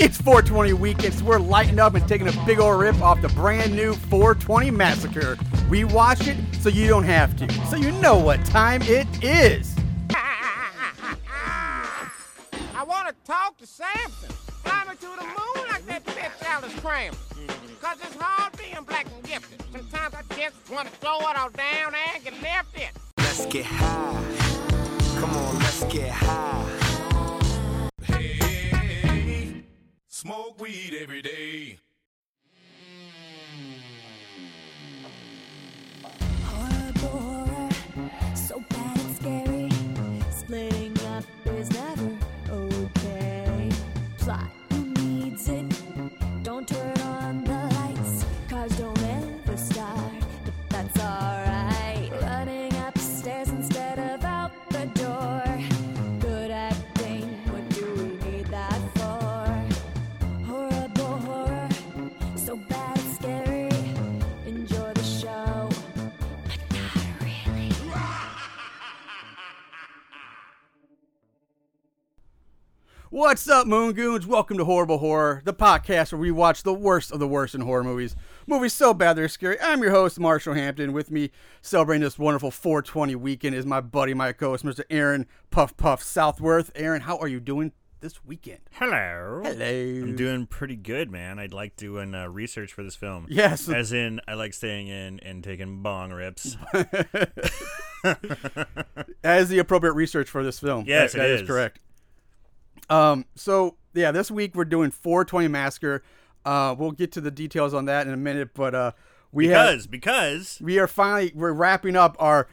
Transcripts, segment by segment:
It's 420 weekend, so we're lighting up and taking a big old rip off the brand new 420 Massacre. We watch it so you don't have to, so you know what time it is. I want to talk to Samson. Fly me to the moon like that bitch Alice Kramden. Cause it's hard being black and gifted. Sometimes I just want to throw it all down and get left it. Let's get high. Come on, let's get high. Smoke weed every day. So bad scary. Splitting up is never okay. Plot who needs it? Don't turn What's up, Moon Goons? Welcome to Horrible Horror, the podcast where we watch the worst of the worst in horror movies. Movies so bad they're scary. I'm your host, Marshall Hampton. With me, celebrating this wonderful 420 weekend, is my buddy, my co-host, Mr. Aaron Puff Puff Southworth. Aaron, how are you doing this weekend? Hello. Hello. I'm doing pretty good, man. I'd like doing uh, research for this film. Yes. As in, I like staying in and taking bong rips. As the appropriate research for this film. Yes, that, it that is is. correct. Um, so yeah, this week we're doing 420 Massacre. Uh, we'll get to the details on that in a minute, but uh, we have because, because we are finally we're wrapping up our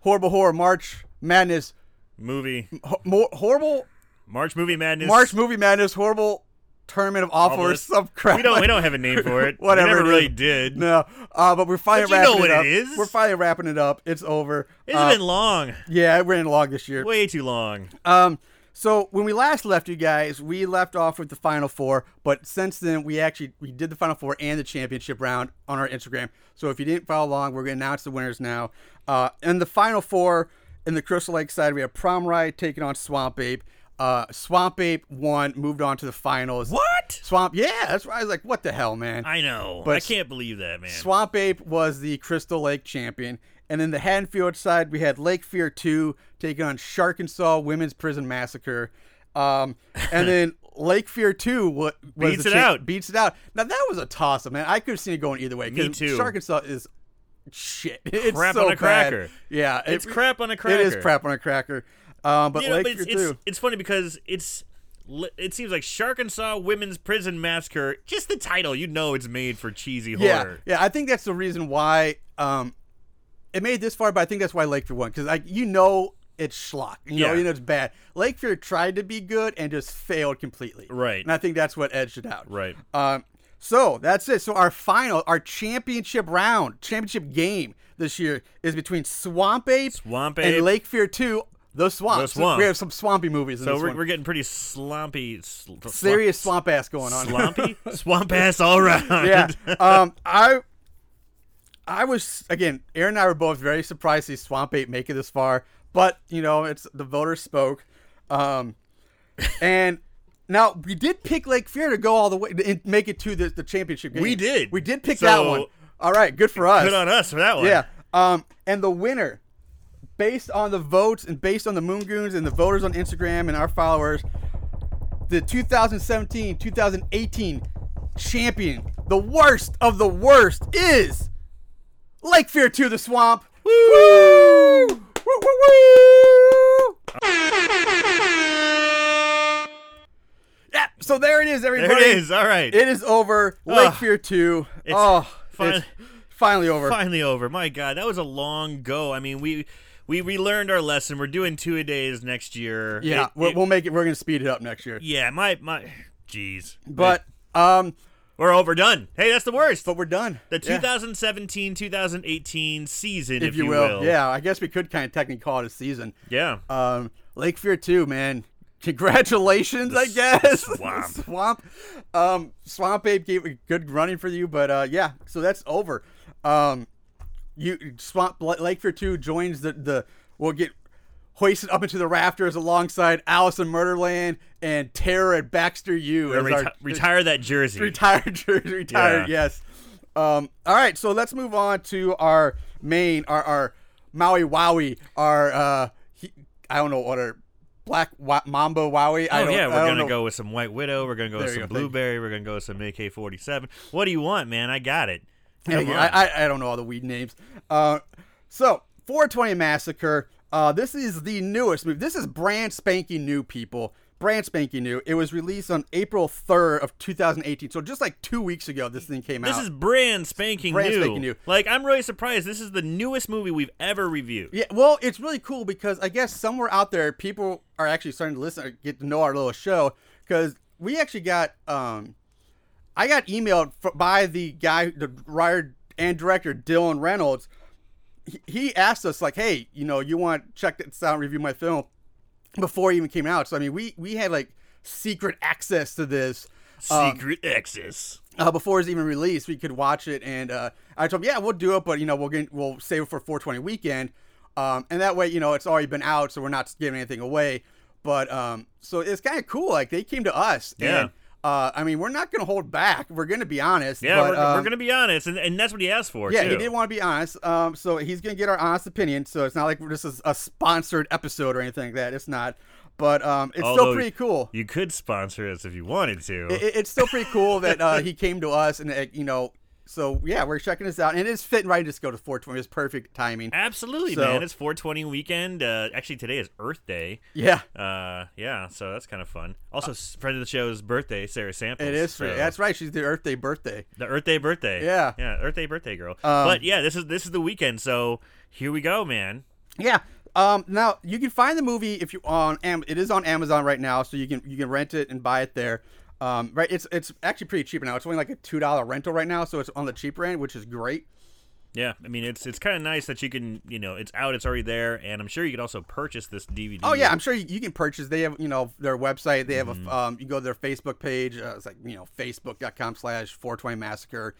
horrible horror March Madness, movie, ho- more, horrible March Movie Madness. March Movie Madness, horrible tournament of awful or some crap. We don't, we don't have a name for it. Whatever We never really did. No. Uh, but we're finally But you know wrapping what it it up. is. We're finally wrapping it up. It's over. It's Uh, been long. yeah, it ran long this year. Way too long. Um, so when we last left you guys, we left off with the final four, but since then we actually we did the final four and the championship round on our Instagram. So if you didn't follow along, we're going to announce the winners now. Uh, in the final four, in the Crystal Lake side, we have Prom Ride taking on Swamp Ape. Uh, Swamp Ape won, moved on to the finals. What? Swamp? Yeah, that's why I was like, what the hell, man. I know. But- I can't believe that, man. Swamp Ape was the Crystal Lake champion. And then the Haddonfield side, we had Lake Fear 2 taking on Sharkansas Women's Prison Massacre. Um, and then Lake Fear 2 wa- was Beats it cha- out. Beats it out. Now, that was a toss up, man. I could have seen it going either way. Me too. Sharkansas is shit. It's Crap so on a bad. cracker. Yeah. It's crap on a cracker. It is crap on a cracker. Um, but You know, Lake but Fear it's, 2. it's, it's funny because it's it seems like Sharkansas Women's Prison Massacre. Just the title, you know, it's made for cheesy Yeah, horror. yeah. I think that's the reason why um, it made this far, but I think that's why Lake Fear won because like you know it's schlock, you know, Yeah. you know it's bad. Lake Fear tried to be good and just failed completely. Right. and I think that's what edged it out. Right. Um, so that's it. So our final, our championship round, championship game this year is between Swamp Ape, Swamp and Ape. Lake Fear Two, the Swamp. The So Swamp. we have some swampy movies. In So we're, we're getting pretty slumpy, sl- serious swamp ass going on. Slumpy, swamp ass all around. yeah. Um, I I was again, Aaron and I were both very surprised to see Swamp Ape make it this far, but you know, it's the voters spoke. Um, and now we did pick Lake Fear to go all the way and make it to the, the championship game. We did. We did pick So- that one. All right, good for us. Good on us for that one. Yeah. Um, and the winner, based on the votes and based on the Moon Goons and the voters on Instagram and our followers, the 2017-2018 champion, the worst of the worst, is Lake Fear to the Swamp. Woo! Woo, woo, woo! Yeah, so there it is, everybody. There it is. All right. It is over. Lake Ugh. Fear 2. It's oh, fin- it's finally over. Finally over. My God, that was a long go. I mean, we we we learned our lesson. We're doing two a days next year. Yeah, It- we'll, it- we'll make it. We're gonna speed it up next year. yeah. My my. Jeez. But um, we're overdone. Hey, that's the worst. but we're done. The Yeah, 2017-2018 season, if, you will. Yeah, I guess we could kind of technically call it a season. Yeah. Um, Lake Fear two, man. Congratulations, I guess. swamp. swamp. Um, Swamp Ape gave a good running for you, but uh, yeah. So that's over. Um, you Swamp Lake Fear two joins the the. We'll get hoisted up into the rafters alongside Alice in Murderland and Terror at Baxter U. Reti- our- retire that jersey. retired jersey, retired. Yeah. Yes. Um, all right, so let's move on to our main, our our Maui Wowie, our uh, he, I don't know what our Black wa- Mamba Wowie. I Oh yeah, we're gonna know. go with some White Widow. We're gonna go with There you some go. Blueberry. We're gonna go with some AK-47. What do you want, man? I got it. Thank Come you. on. I, I I don't know all the weed names. Uh, so 420 Massacre. Uh, this is the newest movie. This is brand spanking new, people. Brand spanking new. It was released on April 3rd of 2018. So just like two weeks ago, this thing came This out. This is brand spanking Brand new. spanking new. Like I'm really surprised. This is the newest movie we've ever reviewed. Yeah, well, it's really cool because I guess somewhere out there, people are actually starting to listen, or get to know our little show. Because we actually got, um, I got emailed by the guy, the writer and director Dylan Reynolds. He, asked us like, "Hey, you know, you want to check this out, review my film before it even came out?" So I mean, we we had like secret access to this. um, Secret access. uh, before it's even released, we could watch it, and uh, I told him, yeah, we'll do it, but you know, we'll get, we'll save it for 420 weekend, um, and that way, you know, it's already been out, so we're not giving anything away. But um, so it's kind of cool. Like they came to us, Yeah. And, uh, I mean, we're not gonna hold back. We're gonna be honest. Yeah, but, we're, we're um, gonna be honest, and, and that's what he asked for. Yeah, too. he did want to be honest. Um, so he's gonna get our honest opinion. So it's not like this is a sponsored episode or anything like that. It's not. But um, it's still pretty cool. You could sponsor us if you wanted to. it, it's still pretty cool that uh, he came to us and uh, you know so yeah we're checking this out and it is fitting right to just go to 420 it's perfect timing Absolutely, So- man. It's 420 weekend. Uh, actually, today is Earth Day. yeah Uh, yeah, so that's kind of fun. Also, s friend of the show's birthday, Sarah Samples. it is so- that's right she's the earth day birthday The Earth Day birthday. Yeah. yeah, Earth Day birthday girl. Um, but yeah, this is this is the weekend, so here we go, man. yeah um now you can find the movie if you on Am- it is on amazon right now so you can you can rent it and buy it there um right it's it's actually pretty cheap now it's only like a two dollar rental right now so it's on the cheaper end which is great Yeah, I mean it's it's kind of nice that you can you know it's out, it's already there, and I'm sure you can also purchase this DVD. Oh yeah, I'm sure you, you can purchase. They have you know their website. They have Mm-hmm. a um, you go to their Facebook page. Uh, it's like you know facebook.com slash 420 massacre.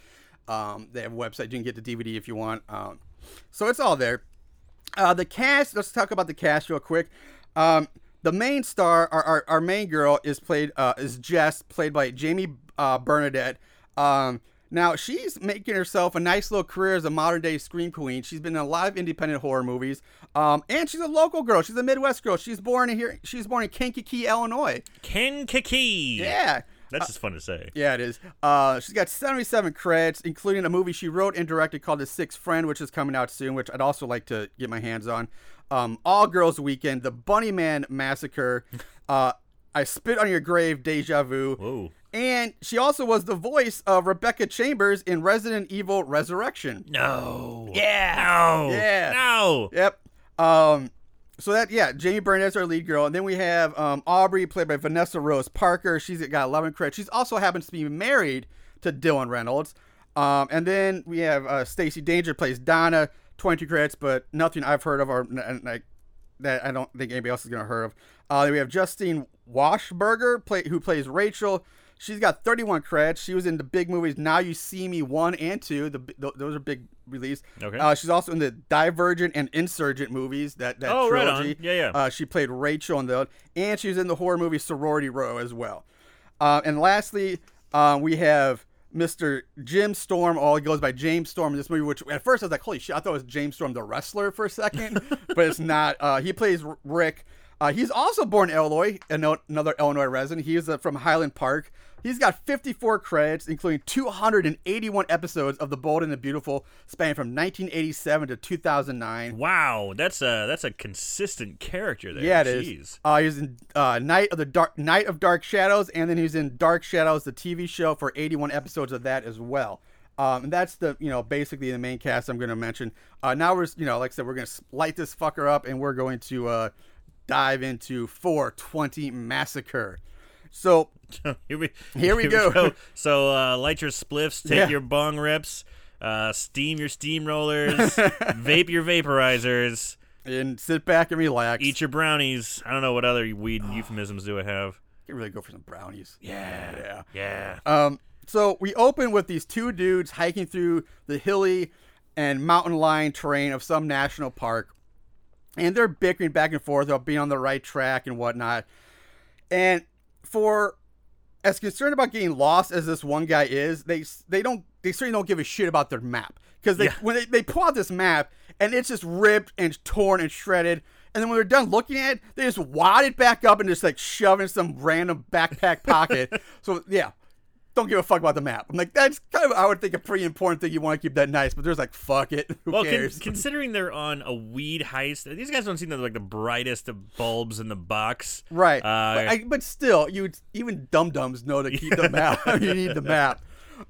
Um, they have a website. You can get the DVD if you want. Um, so it's all there. Uh, the cast. Let's talk about the cast real quick. Um, the main star, our, our, our main girl, is played uh, is Jess, played by Jamie uh, Bernadette. Um, now she's making herself a nice little career as a modern day scream queen. She's been in a lot of independent horror movies, um, and she's a local girl. She's a Midwest girl. She's born in here. She's born in Kankakee, Illinois. Kankakee. Yeah. that's just fun to say. Yeah, it is. Uh, she's got 77 credits, including a movie she wrote and directed called The Sixth Friend, which is coming out soon, which I'd also like to get my hands on. Um, All Girls Weekend, The Bunny Man Massacre, uh, I Spit on Your Grave, Deja Vu. Whoa. And she also was the voice of Rebecca Chambers in Resident Evil Resurrection. No. Yeah. No. Yeah. No. Yep. Um, so that yeah, Jamie Burnett's our lead girl, and then we have um, Aubrey, played by Vanessa Rose Parker. She's got 11 credits. She's also happens to be married to Dylan Reynolds. Um, and then we have uh, Stacy Danger plays Donna, 22 credits, but nothing I've heard of or like that I don't think anybody else is gonna heard of. Uh, then we have Justine Wachsberger, play, who plays Rachel. She's got 31 credits. She was in the big movies Now You See Me 1 and 2. The, th- those are big release. Okay. Uh, she's also in the Divergent and Insurgent movies. That that Oh, right on. Yeah, yeah. Uh, she played Rachel in those, and she was in the horror movie Sorority Row as well. Uh, and lastly, uh, we have Mr. Jim Storm. Oh, he goes by James Storm in this movie. Which at first I was like, "Holy shit!" I thought it was James Storm, the wrestler, for a second, but it's not. Uh, he plays Rick. Uh, he's also born in Illinois, another Illinois resident. He is uh, from Highland Park. He's got 54 credits, including 281 episodes of The Bold and the Beautiful, spanning from 1987 to 2009. Wow, that's a that's a consistent character there. Yeah, it is. Jeez. Uh, he was in uh, Night of the Dark Night of Dark Shadows, and then he's in Dark Shadows, the TV show, for 81 episodes of that as well. Um, and that's the you know basically the main cast I'm going to mention. Uh, now we're you know like I said we're going to light this fucker up, and we're going to uh, dive into 420 Massacre. So here we Here we go. So uh, light your spliffs, take Yeah. your bong rips, uh, steam your steamrollers, vape your vaporizers, and sit back and relax. eat your brownies. I don't know what other weed euphemisms do I have. You can really go for some brownies. Yeah, Yeah. yeah. Um, so we open with these two dudes hiking through the hilly and mountain line terrain of some national park. and they're bickering back and forth about being on the right track and whatnot. And for as concerned about getting lost as this one guy is, they they don't they certainly don't give a shit about their map because they Yeah. when they, they pull out this map and it's just ripped and torn and shredded. And then when they're done looking at it, they just wad it back up and just like shove in some random backpack pocket. so yeah, don't give a fuck about the map. I'm like, that's kind of I would think a pretty important thing. You want to keep that nice, but there's like, fuck it. Who Well, con- considering they're on a weed heist, these guys don't seem to have like the brightest of bulbs in the box. Right. Uh, but, I, but still, you even dum dums know to keep the map. you need the map.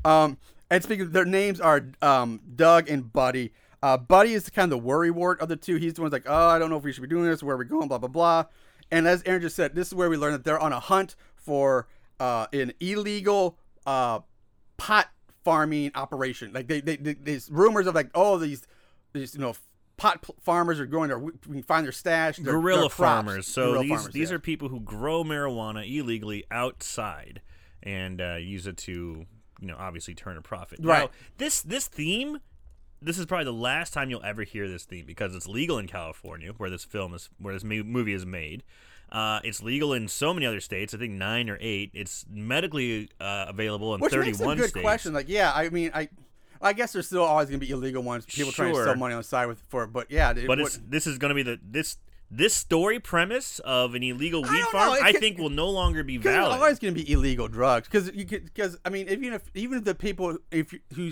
Um, and speaking, of, their names are um, Doug and Buddy. Uh, Buddy is kind of the worry wart of the two. He's the one that's like, oh, I don't know if we should be doing this. Where are we going? Blah blah blah. And as Aaron just said, this is where we learn that they're on a hunt for uh, an illegal uh, pot farming operation. Like they, they, they there's rumors of like, oh, these, these you know. Pot farmers are going there. We can find their stash. Their, guerrilla their farmers. So Guerrilla these farmers, these yeah. are people who grow marijuana illegally outside and uh, use it to, you know, obviously turn a profit. Now, Right. this this theme, this is probably the last time you'll ever hear this theme because it's legal in California, where this film is, where this movie is made. Uh, it's legal in so many other states. I think nine or eight. It's medically uh, available in Which thirty-one makes a good states. question. Like, yeah, I mean, I, I guess there's still always gonna be illegal ones. People trying to sell money on the side with for, it, but yeah, it, But it's this is going to be the this this story premise of an illegal weed don't farm. I think will no longer be valid. always gonna be illegal drugs because you could because I mean, even if even if the people if who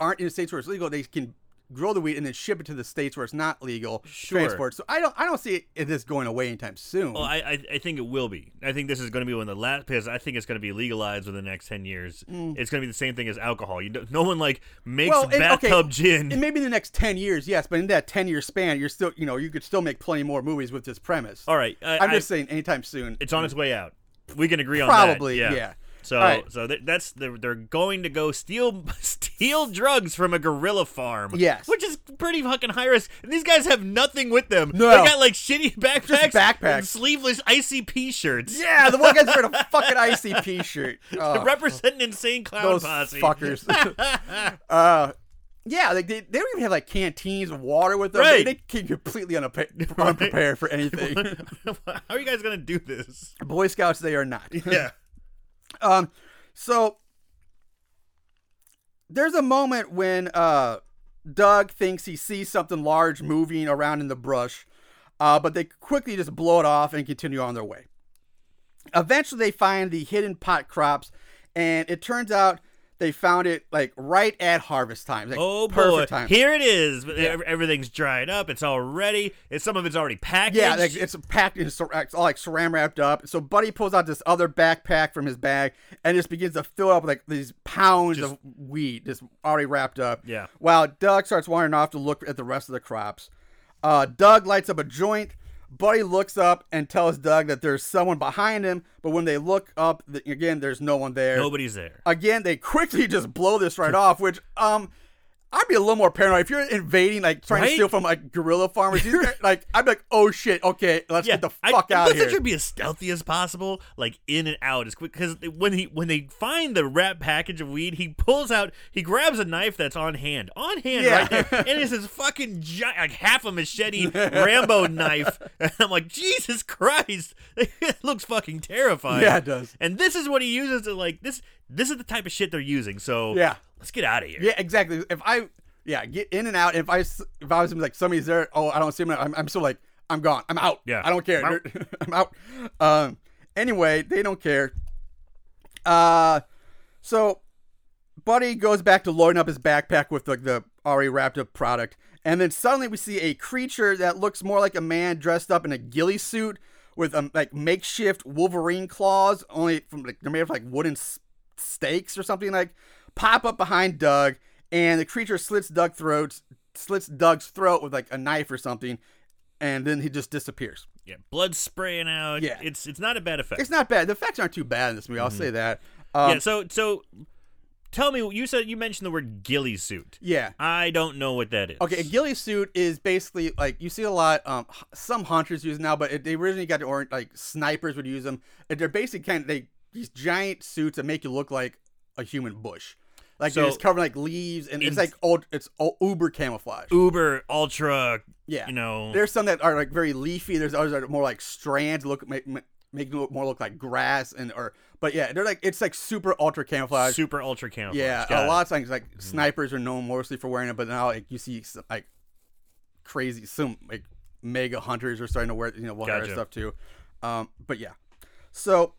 aren't in the states where it's legal, they can grow the weed and then ship it to the states where it's not legal Sure. transport. So I don't I don't see it, this going away anytime soon. Well, I, I I think it will be. I think this is going to be one of the last because I think it's going to be legalized within the next ten years. It's going to be the same thing as alcohol. You don't, no one like makes Mm. Well, and- okay, bathtub gin. And maybe in the next ten years, yes, but in that ten year span, you're still you know you could still make plenty more movies with this premise. All right, uh, I'm I- just saying, anytime soon. it's on its way out. We can agree on Probably, that. yeah. So right. so th- that's they're, they're going to go steal steal drugs from a guerrilla farm. Yes. which is pretty fucking high risk. And these guys have nothing with them. No. they got like shitty backpacks, backpacks. and sleeveless ICP shirts. Yeah, the one guy's wearing a fucking ICP shirt. Oh, representing insane clown those posse. fuckers. uh, yeah, like they, they don't even have like canteens of water with them. They, Right. they came completely unappa- unprepared for anything. How are you guys gonna do this? Boy Scouts, they are not. Yeah. Um, so there's a moment when uh Doug thinks he sees something large moving around in the brush, uh, but they quickly just blow it off and continue on their way. Eventually, they find the hidden pot crops, and it turns out they found it like right at harvest time. Like, Oh perfect boy, time. here it is. Ev- Everything's dried up. It's all ready. It's some of it's already packaged. Yeah, like it's packed in it's all like saran wrapped up. So Buddy pulls out this other backpack from his bag and just begins to fill up with like these pounds of weed, just already wrapped up. Yeah. While Doug starts wandering off to look at the rest of the crops. Uh, Doug lights up a joint. Buddy looks up and tells Doug that there's someone behind him, but when they look up, again, there's no one there. Nobody's there. Again, they quickly just blow this right off, which um I'd be a little more paranoid if you're invading, like trying to steal from like guerrilla farmers. like I'd be like, oh shit, okay, let's get the I- fuck out of here. actually be as stealthy as possible, like in and out as quick. Because when he when they find the wrap package of weed, he pulls out, he grabs a knife that's on hand, on hand Yeah. right there, and it's this fucking giant, like half a machete Rambo knife. And I'm like, Jesus Christ, it looks fucking terrifying. Yeah, it does. And this is what he uses to like this. This is the type of shit they're using. So Yeah. Let's get out of here. Yeah, exactly. If I, yeah, get in and out. If I if I was like somebody's there, oh, I don't see him. I'm, I'm still like, I'm gone. I'm out. Yeah. I don't care. I'm out. I'm out. Um. Anyway, they don't care. Uh, so Buddy goes back to loading up his backpack with like the already wrapped up product, and then suddenly we see a creature that looks more like a man dressed up in a ghillie suit with um, like makeshift Wolverine claws, only from like they're made of like wooden s- stakes or something like, pop up behind Doug, and the creature slits Doug throats, slits Doug's throat with like a knife or something, and then he just disappears. Yeah, blood spraying out. Yeah. it's it's not a bad effect. It's not bad. The effects aren't too bad in this movie. I'll say that. Um, yeah. So so, tell me, you said you mentioned the word ghillie suit. yeah. I don't know what that is. Okay, a ghillie suit is basically like you see a lot. Um, some hunters use now, but it, they originally got or like snipers would use them. They're basically kind of they these giant suits that make you look like a human bush. Like So- it's covered like leaves, and it's like old, it's uber camouflage. Uber, ultra. yeah, You know. there's some that are like very leafy. There's others that are more like strands, look make make look more look like grass, and or but yeah, they're like it's like super ultra camouflage. super ultra camouflage. yeah, Got a it. lot of times like snipers are known mostly for wearing it, but now like you see like crazy some like mega hunters are starting to wear you know wear Gotcha. stuff too. Um, but yeah, so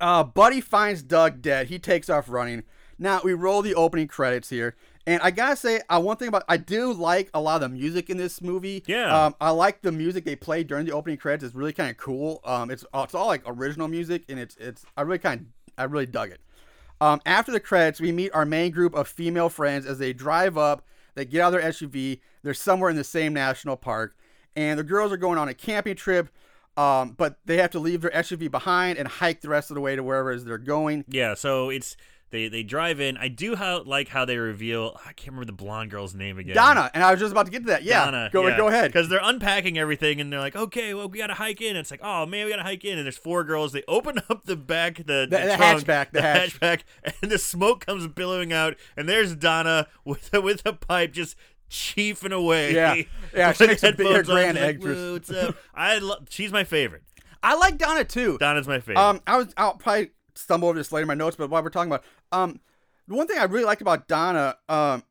uh, Buddy finds Doug dead. He takes off running. Now we roll the opening credits here, and I gotta say, I one thing about I do like a lot of the music in this movie. Yeah. um, I like the music they play during the opening credits. It's really kind of cool. Um, it's it's all like original music, and it's it's I really kind I really dug it. Um, after the credits, we meet our main group of female friends as they drive up. They get out of their SUV. They're somewhere in the same national park, and the girls are going on a camping trip. Um, but they have to leave their SUV behind and hike the rest of the way to wherever it is they're going. Yeah, so it's they they drive in. I do how like how they reveal. I can't remember the blonde girl's name again. Donna, and I was just about to get to that. Yeah, Donna, go go ahead. Because they're unpacking everything and they're like, okay, well, we gotta hike in. It's like, oh man, we gotta hike in. And there's four girls. They open up the back, the, the, the trunk, hatchback, the hatch. hatchback, and the smoke comes billowing out. And there's Donna with a, with a pipe just chiefing away. Yeah. Yeah, she makes a big- her headphones on, grand she's like, actress. "Whoa, what's up? I lo- she's my favorite. I like Donna too. Donna's my favorite. Um, I was I'll probably stumble over this later in my notes, but while we're talking about um, the one thing I really liked about Donna, um,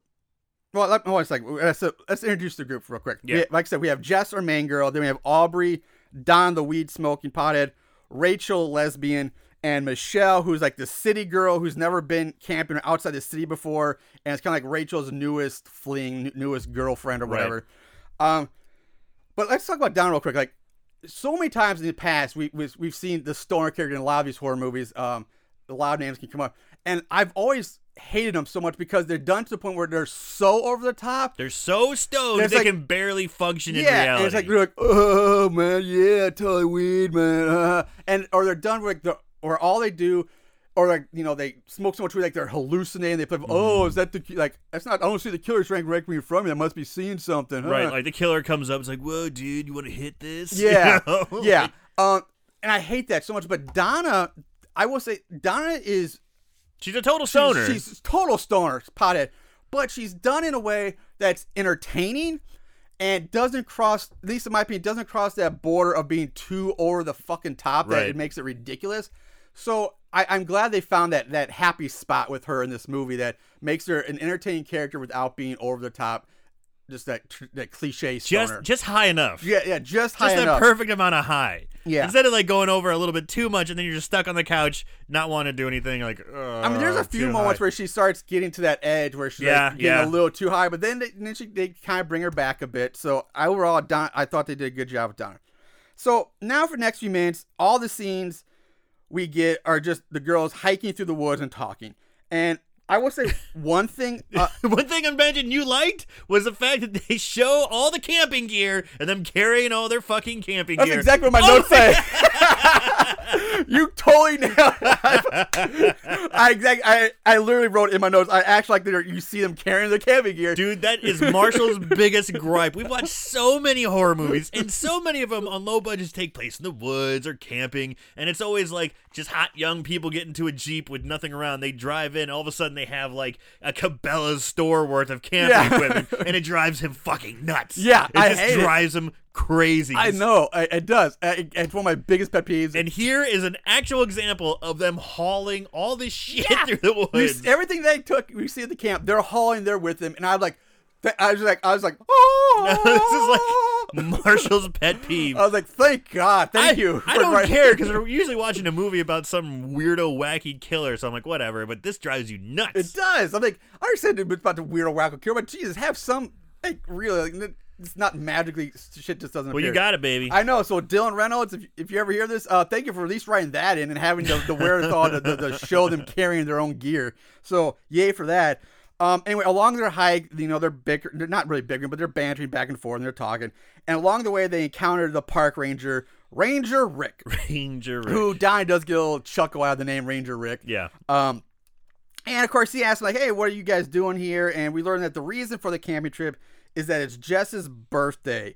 well, let, hold on a second. Let's, let's introduce the group real quick. Yeah. We- like I said, we have Jess, our main girl. Then we have Aubrey, Don, the weed smoking pothead, Rachel, lesbian, and Michelle, who's like the city girl who's never been camping outside the city before, and it's kind of like Rachel's newest fling, newest girlfriend or Right. whatever. Um, but let's talk about Don real quick. Like so many times in the past, we, we we've seen the stoner character in a lot of these horror movies. Um, a lot of names can come up, and I've always hated them so much because they're done to the point where they're so over the top. they're so stoned they like- can barely function in yeah, reality. and it's like you're like, oh man, yeah, totally weed, man, uh," and or they're done with like the or all they do. Or like you know they smoke so much weed like they're hallucinating. They play. Oh, Mm-hmm. is that the like? That's not. I don't see the killer strength directly from me. I must be seeing something. huh?" Right, like the killer comes up, it's like, "Whoa, dude, you want to hit this?" You Yeah, know? yeah. Um, and I hate that so much. But Donna, I will say, Donna is she's a total stoner. she's total stoner, pothead, but she's done in a way that's entertaining and doesn't cross. At least in my opinion, doesn't cross that border of being too over the fucking top that it makes it ridiculous. So I, I'm glad they found that that happy spot with her in this movie that makes her an entertaining character without being over the top. Just that tr- that cliche stoner. just just high enough. yeah, yeah, just high just that enough. perfect amount of high. Yeah. Instead of like going over a little bit too much, and then you're just stuck on the couch, not wanting to do anything. Like, I mean, there's a few moments where she starts getting to that edge where she's Yeah, like getting yeah. a little too high, but then they, then she, they kind of bring her back a bit. So I overall, Don, I thought they did a good job with Donna. So now for the next few minutes, all the scenes we get are just the girls hiking through the woods and talking. And I will say one thing. Uh, One thing I mentioned you liked was the fact that they show all the camping gear and them carrying all their fucking camping that's gear. That's exactly what my Oh notes say. you totally nailed it. I exactly. I, I literally wrote in my notes. I actually like that you see them carrying their camping gear. Dude, that is Marshall's biggest gripe. We've watched so many horror movies, and so many of them on low budgets take place in the woods or camping, and it's always like just hot young people get into a jeep with nothing around. They drive in, all of a sudden they have like a Cabela's store worth of camping Yeah. equipment, and it drives him fucking nuts. Yeah, it I just hate it. drives him crazy. I know it, it does. It's one of my biggest pet peeves. And here is an actual example of them hauling all this shit Yeah. through the We- woods. everything they took, we see at the camp, they're hauling there with them, and I'm like, I was like, I was like, oh, this is like oh. Marshall's pet peeve. I was like, thank God, thank I, you. I don't writing- care because we're usually watching a movie about some weirdo, wacky killer. So I'm like, whatever. But this drives you nuts. It does. I'm like, I understand it was about the weirdo wacky killer, but Jesus, have some like really. Like, it's not magically shit just doesn't. Well, you got it, baby. I know. So Dylan Reynolds, if, if you ever hear this, uh, thank you for at least writing that in and having the, the wherewithal to, to, to show them carrying their own gear. So yay for that. Um, anyway, along their hike, you know, they're bicker, they're not really bickering, but they're bantering back and forth and they're talking. And along the way, they encounter the park ranger, Ranger Rick, Ranger Rick. who Donnie does get a little chuckle out of the name Ranger Rick. Yeah. Um, and of course, he asks like, "Hey, what are you guys doing here?" And we learn that the reason for the camping trip is that it's Jess's birthday,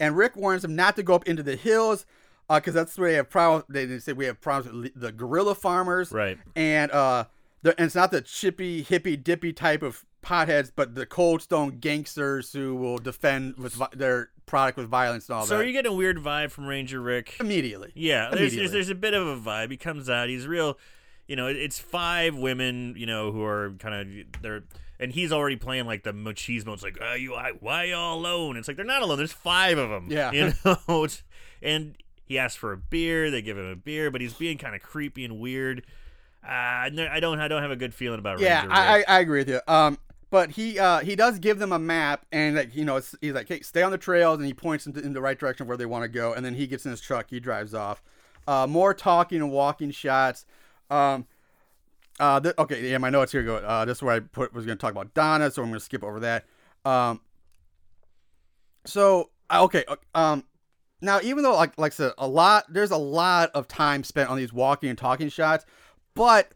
and Rick warns him not to go up into the hills because that's where they have problems. They, say we have problems with the guerrilla farmers, Right. And uh, the, and it's not the chippy hippy dippy type of potheads, but the cold stone gangsters who will defend with vi- their product with violence and all So that. are you getting a weird vibe from Ranger Rick? immediately? Yeah, there's, Immediately. there's there's a bit of a vibe. He comes out. He's real. You know, it's five women. You know, who are kind of they're. And he's already playing like the machismo. It's like, uh, you, I, why y'all alone? It's like they're not alone. There's five of them. Yeah. you know. And he asks for a beer. They give him a beer, but he's being kind of creepy and weird. Uh, no, I don't. I don't have a good feeling about Yeah, Ranger I, Rick. I, I agree with you. Um, but he uh he does give them a map and like you know he's like hey stay on the trails and he points them in the right direction where they want to go and then he gets in his truck he drives off. Uh, more talking and walking shots. Um, uh, th- okay, yeah, my notes here go. Uh, this is where I put was going to talk about Donna, so I'm going to skip over that. Um, so uh, okay, uh, um, now even though like like I said, a lot there's a lot of time spent on these walking and talking shots, but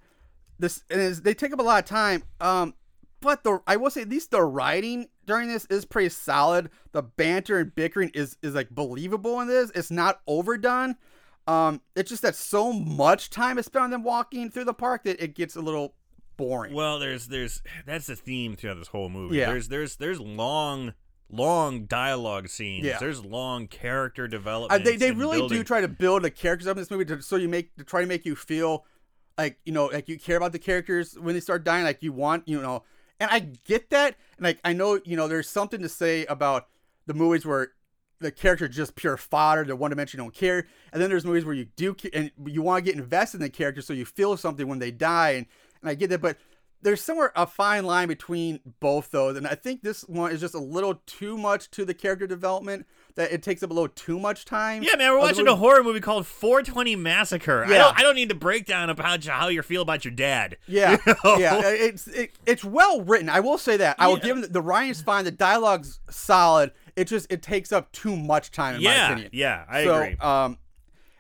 this it's- they take up a lot of time. Um, but the I will say at least the writing during this is pretty solid. The banter and bickering is is like believable in this. It's not overdone. Um, it's just that so much time is spent on them walking through the park that it gets a little boring. Well, there's there's that's the theme throughout this whole movie. Yeah. There's there's there's long long dialogue scenes. Yeah. There's long character Uh, development. they they really do try to build the characters up in this movie to, so you make to try to make you feel like you know like you care about the characters when they start dying like you want you know and I get that and like I know you know there's something to say about the movies where the character just pure fodder they're one dimension you don't care and then there's movies where you do and you want to get invested in the character so you feel something when they die and, and I get that but there's somewhere a fine line between both those and I think this one is just a little too much to the character development that it takes up a little too much time Yeah, man, we're watching a horror movie called 420 Massacre. I Yeah. don't I don't need to break down about how you feel about your dad. Yeah, You know? yeah, uh, it's it, it's well written. I will say that. I will Yeah. give them the writing's fine. The dialogue's solid. It just it takes up too much time in my opinion. yeah, I so, agree. Um,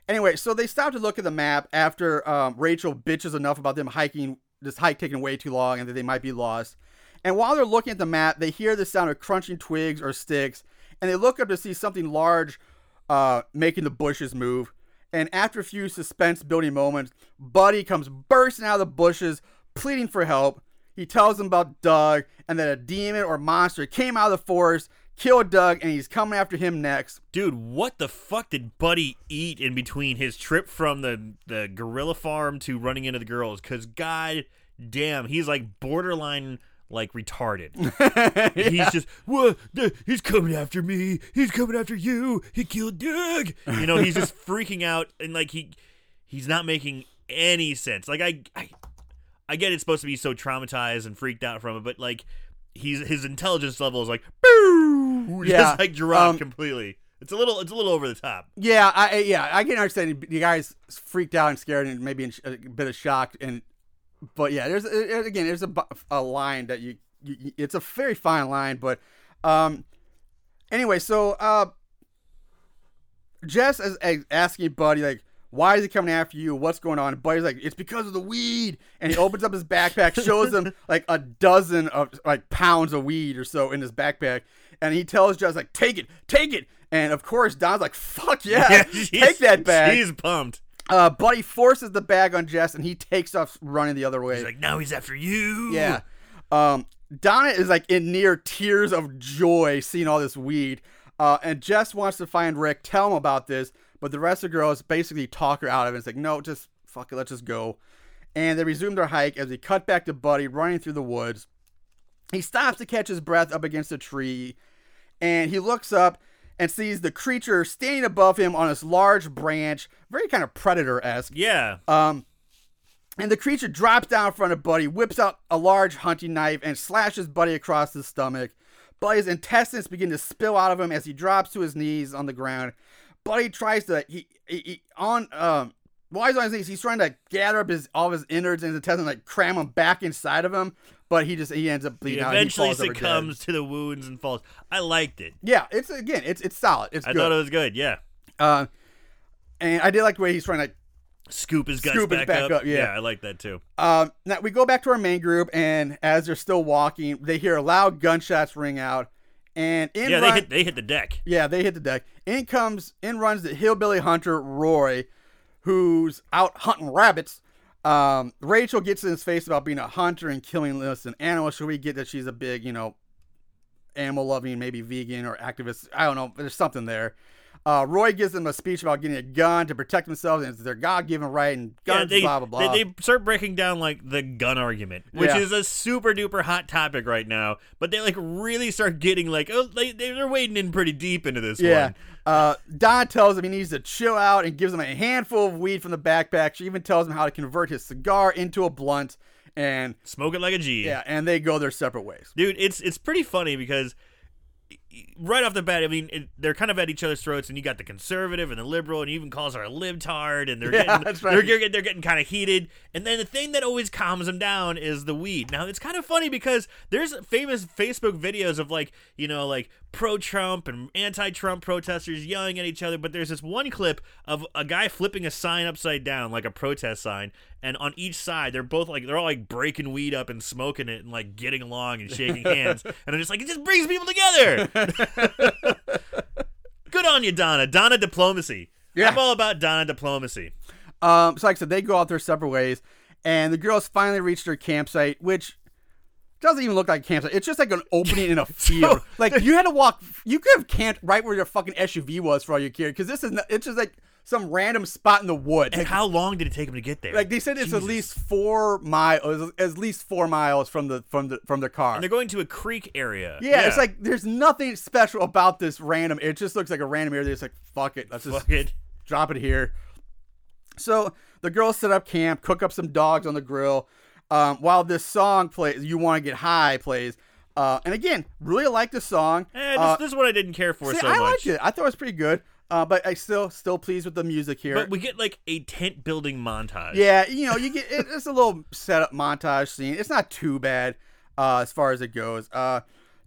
anyway, so they stop to look at the map after um, Rachel bitches enough about them hiking this hike taking way too long and that they might be lost. And while they're looking at the map, they hear the sound of crunching twigs or sticks, and they look up to see something large uh, making the bushes move. And after a few suspense building moments, Buddy comes bursting out of the bushes, pleading for help. He tells them about Doug and that a demon or monster came out of the forest, killed Doug, and he's coming after him next. Dude, what the fuck did Buddy eat in between his trip from the the guerrilla farm to running into the girls? Cause god damn, he's like borderline like retarded. He's just what? He's coming after me. He's coming after you. He killed Doug. You know, he's just freaking out and like he he's not making any sense. Like I I, I get it's supposed to be so traumatized and freaked out from it, but like he's his intelligence level is like boo, Yeah, just like dropped um, completely. It's a little it's a little over the top. Yeah, I yeah I can understand the guy's freaked out and scared and maybe in sh- a bit of shock and but yeah, there's again there's a, a line that you, you you- it's a very fine line, but um anyway, so uh Jess is asking Buddy like why is he coming after you? What's going on? And Buddy's like, it's because of the weed. And he opens up his backpack, shows him like a dozen of like pounds of weed or so in his backpack. And he tells Jess like, take it, take it. And of course, Don's like, fuck yeah, she's- take that bag. He's pumped. Uh, Buddy forces the bag on Jess, and he takes off running the other way. He's like, now he's after you. yeah. Um, Donna is like in near tears of joy seeing all this weed. Uh, and Jess wants to find Rick, tell him about this, but the rest of the girls basically talk her out of it. It's like, no, just fuck it, let's just go. And they resume their hike as we cut back to Buddy running through the woods. He stops to catch his breath up against a tree, and he looks up and sees the creature standing above him on this large branch, very kind of predator esque. Yeah. Um, and the creature drops down in front of Buddy, whips out a large hunting knife, and slashes Buddy across the stomach. Buddy's intestines begin to spill out of him as he drops to his knees on the ground. Buddy tries to he, he, he on um while he's on his knees, he's trying to gather up his all of his innards and his intestines, like cram them back inside of him. But he just he ends up He bleeding out. eventually he over dead. succumbs to the wounds and falls. I liked it. Yeah, it's again, it's it's solid. It's I good. thought it was good. Yeah. uh, and I did like the way he's trying to Scoop his guts Scoop his back, back up. up, yeah. I like that too. Um, now we go back to our main group, and as they're still walking, they hear loud gunshots ring out, and in yeah, they hit they hit the deck. yeah they hit the deck. In comes in runs the hillbilly hunter Roy, who's out hunting rabbits. Um, Rachel gets in his face about being a hunter and killing innocent animals. So we get that she's a big, you know, animal loving, maybe vegan or activist. I don't know. There's something there. Uh, Roy gives them a speech about getting a gun to protect themselves, and it's their God given right, and guns, they, blah, blah, blah. They, they start breaking down like the gun argument, which Yeah. is a super duper hot topic right now. But they like really start getting like, oh, they, they're wading in pretty deep into this yeah. one. Uh, Don tells him he needs to chill out and gives him a handful of weed from the backpack. She even tells him how to convert his cigar into a blunt, and Smoke it like a G. yeah, and they go their separate ways. dude it's it's pretty funny because right off the bat i mean it, they're kind of at each other's throats and you got the conservative and the liberal and he even calls her a libtard and they're Yeah, getting that's they're, right. getting, they're getting kind of heated and then the thing that always calms them down is the weed now it's kind of funny because there's famous facebook videos of like you know like pro-trump and anti-trump protesters yelling at each other but there's this one clip of a guy flipping a sign upside down like a protest sign and on each side they're both like they're all like breaking weed up and smoking it and like getting along and shaking hands and i'm just like it just brings people together! Good on you donna. Donna diplomacy. Yeah. i'm all about donna diplomacy. Um, so like I said, they go out their separate ways, and the girls finally reach their campsite, which doesn't even look like a campsite. It's just like an opening in a field. like you had to walk. You could have camped right where your fucking SUV was for all you care, because this is not, it's just like some random spot in the woods. and Like, how long did it take him to get there like they said, it's at least four miles, at least four miles from the from the from the car. and they're going to a creek area yeah, it's like there's nothing special about this random. It just looks like a random area. They're just like fuck it, let's just fuck it drop it here. So the girls set up camp, cook up some dogs on the grill, um, while this song plays. You want to get high plays, uh, and again, really like the song. Eh, this, Uh, this is what I didn't care for see, so I much. liked it. I thought it was pretty good, uh, but I still still pleased with the music here. But we get like a tent building montage. yeah, you know, you get it's a little setup montage scene. It's not too bad uh, as far as it goes. Uh,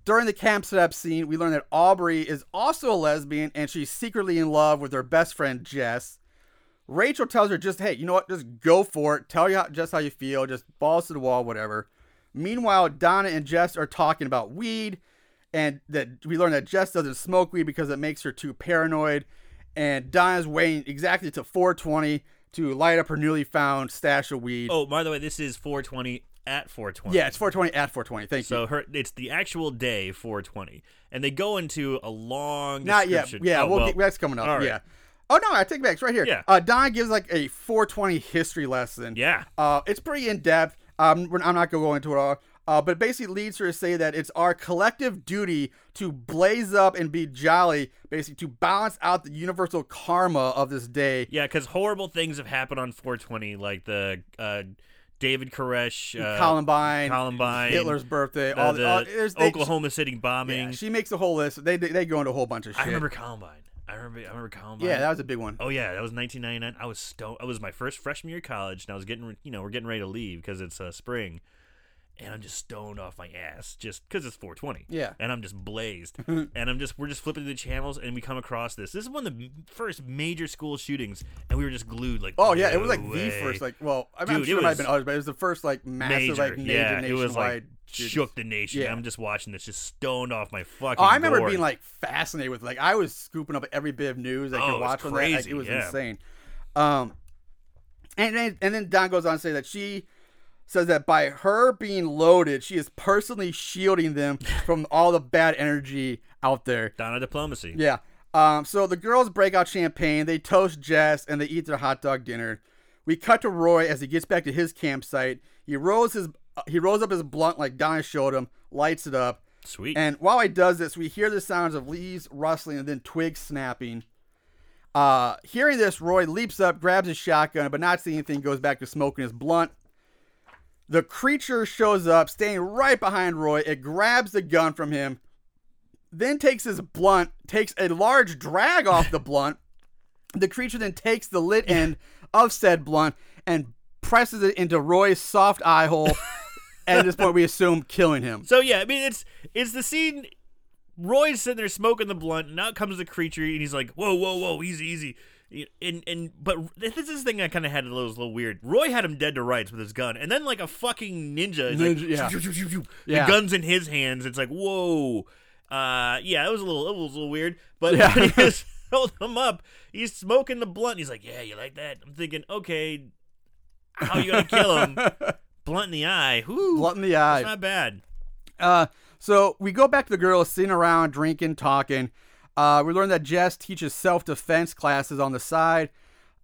during the camp setup scene, we learn that Aubrey is also a lesbian and she's secretly in love with her best friend Jess. Rachel tells her just, hey, you know what? Just go for it. Tell you how, just how you feel. Just balls to the wall, whatever. Meanwhile, Donna and Jess are talking about weed, and that we learn that Jess doesn't smoke weed because it makes her too paranoid. And Donna's waiting exactly to 420 to light up her newly found stash of weed. Oh, by the way, this is 420 at 420. yeah, it's 420 at 420. Thank you. So her, it's the actual day 420, and they go into a long. Not yet. Yeah, Oh, we'll well, get, that's coming up. all right. Yeah. Oh no, I take it back. It's right here. Yeah. Uh, Donna gives like a 420 history lesson. Yeah. Uh, it's pretty in depth. Um, I'm not gonna go into it all. Uh, but it basically leads her to say that it's our collective duty to blaze up and be jolly, basically to balance out the universal karma of this day. Yeah, because horrible things have happened on 420, like the uh, David Koresh, uh, Columbine, Columbine, Hitler's birthday, the, all the all, they- Oklahoma City bombing. Yeah, she makes a whole list. They they go into a whole bunch of shit. I remember Columbine. I remember. I remember Columbine. Yeah, that was a big one. Oh yeah, that was 1999. I was stoned. It was my first freshman year of college, and I was getting, you know, we're getting ready to leave because it's uh, spring, and I'm just stoned off my ass just because it's 420. Yeah. and I'm just blazed, and I'm just we're just flipping through the channels, and we come across this. This is one of the first major school shootings, and we were just glued like. Oh yeah, it was "No like the first like well, I'm, I'm sure it it might have was been others, but it was the first like massive major, like major yeah, it nationwide. was like shootings. shook the nation. Yeah. I'm just watching this, just stoned off my fucking. Oh, I remember gourd. being like fascinated with like I was scooping up every bit of news I Oh, could was watch from that. Like, crazy, it was yeah. insane. Um, and then and then Don goes on to say that she says that by her being loaded, she is personally shielding them from all the bad energy out there. Donna diplomacy. Yeah. Um, so the girls break out champagne, they toast Jess, and they eat their hot dog dinner. We cut to Roy as he gets back to his campsite. He rolls his uh, he rolls up his blunt like Donna showed him, lights it up, Sweet. and while he does this, we hear the sounds of leaves rustling and then twigs snapping. Uh, hearing this, Roy leaps up, grabs his shotgun, but not seeing anything, goes back to smoking his blunt. The creature shows up, staying right behind Roy. It grabs the gun from him, then takes his blunt, takes a large drag off the blunt. The creature then takes the lit end of said blunt and presses it into Roy's soft eye hole. and at this point, we assume killing him. So yeah, I mean it's it's the scene. Roy's sitting there smoking the blunt, and out comes the creature, and he's like, "Whoa, whoa, whoa, easy, easy." And and but this is the thing I kind of had a little, little weird. Roy had him dead to rights with his gun, and then like a fucking ninja, is like, yeah. shoo, shoo, shoo. Yeah. the gun's in his hands. It's like whoa, uh, yeah, it was a little, it was a little weird. But Yeah. he was holding him up, he's smoking the blunt. He's like, "Yeah, you like that?" I'm thinking, okay, how you gonna kill him? Blunt in the eye. Whoo, Blunt in the eye. It's not bad. Uh, so we go back to the girls sitting around, drinking, talking. Uh, we learn that Jess teaches self-defense classes on the side.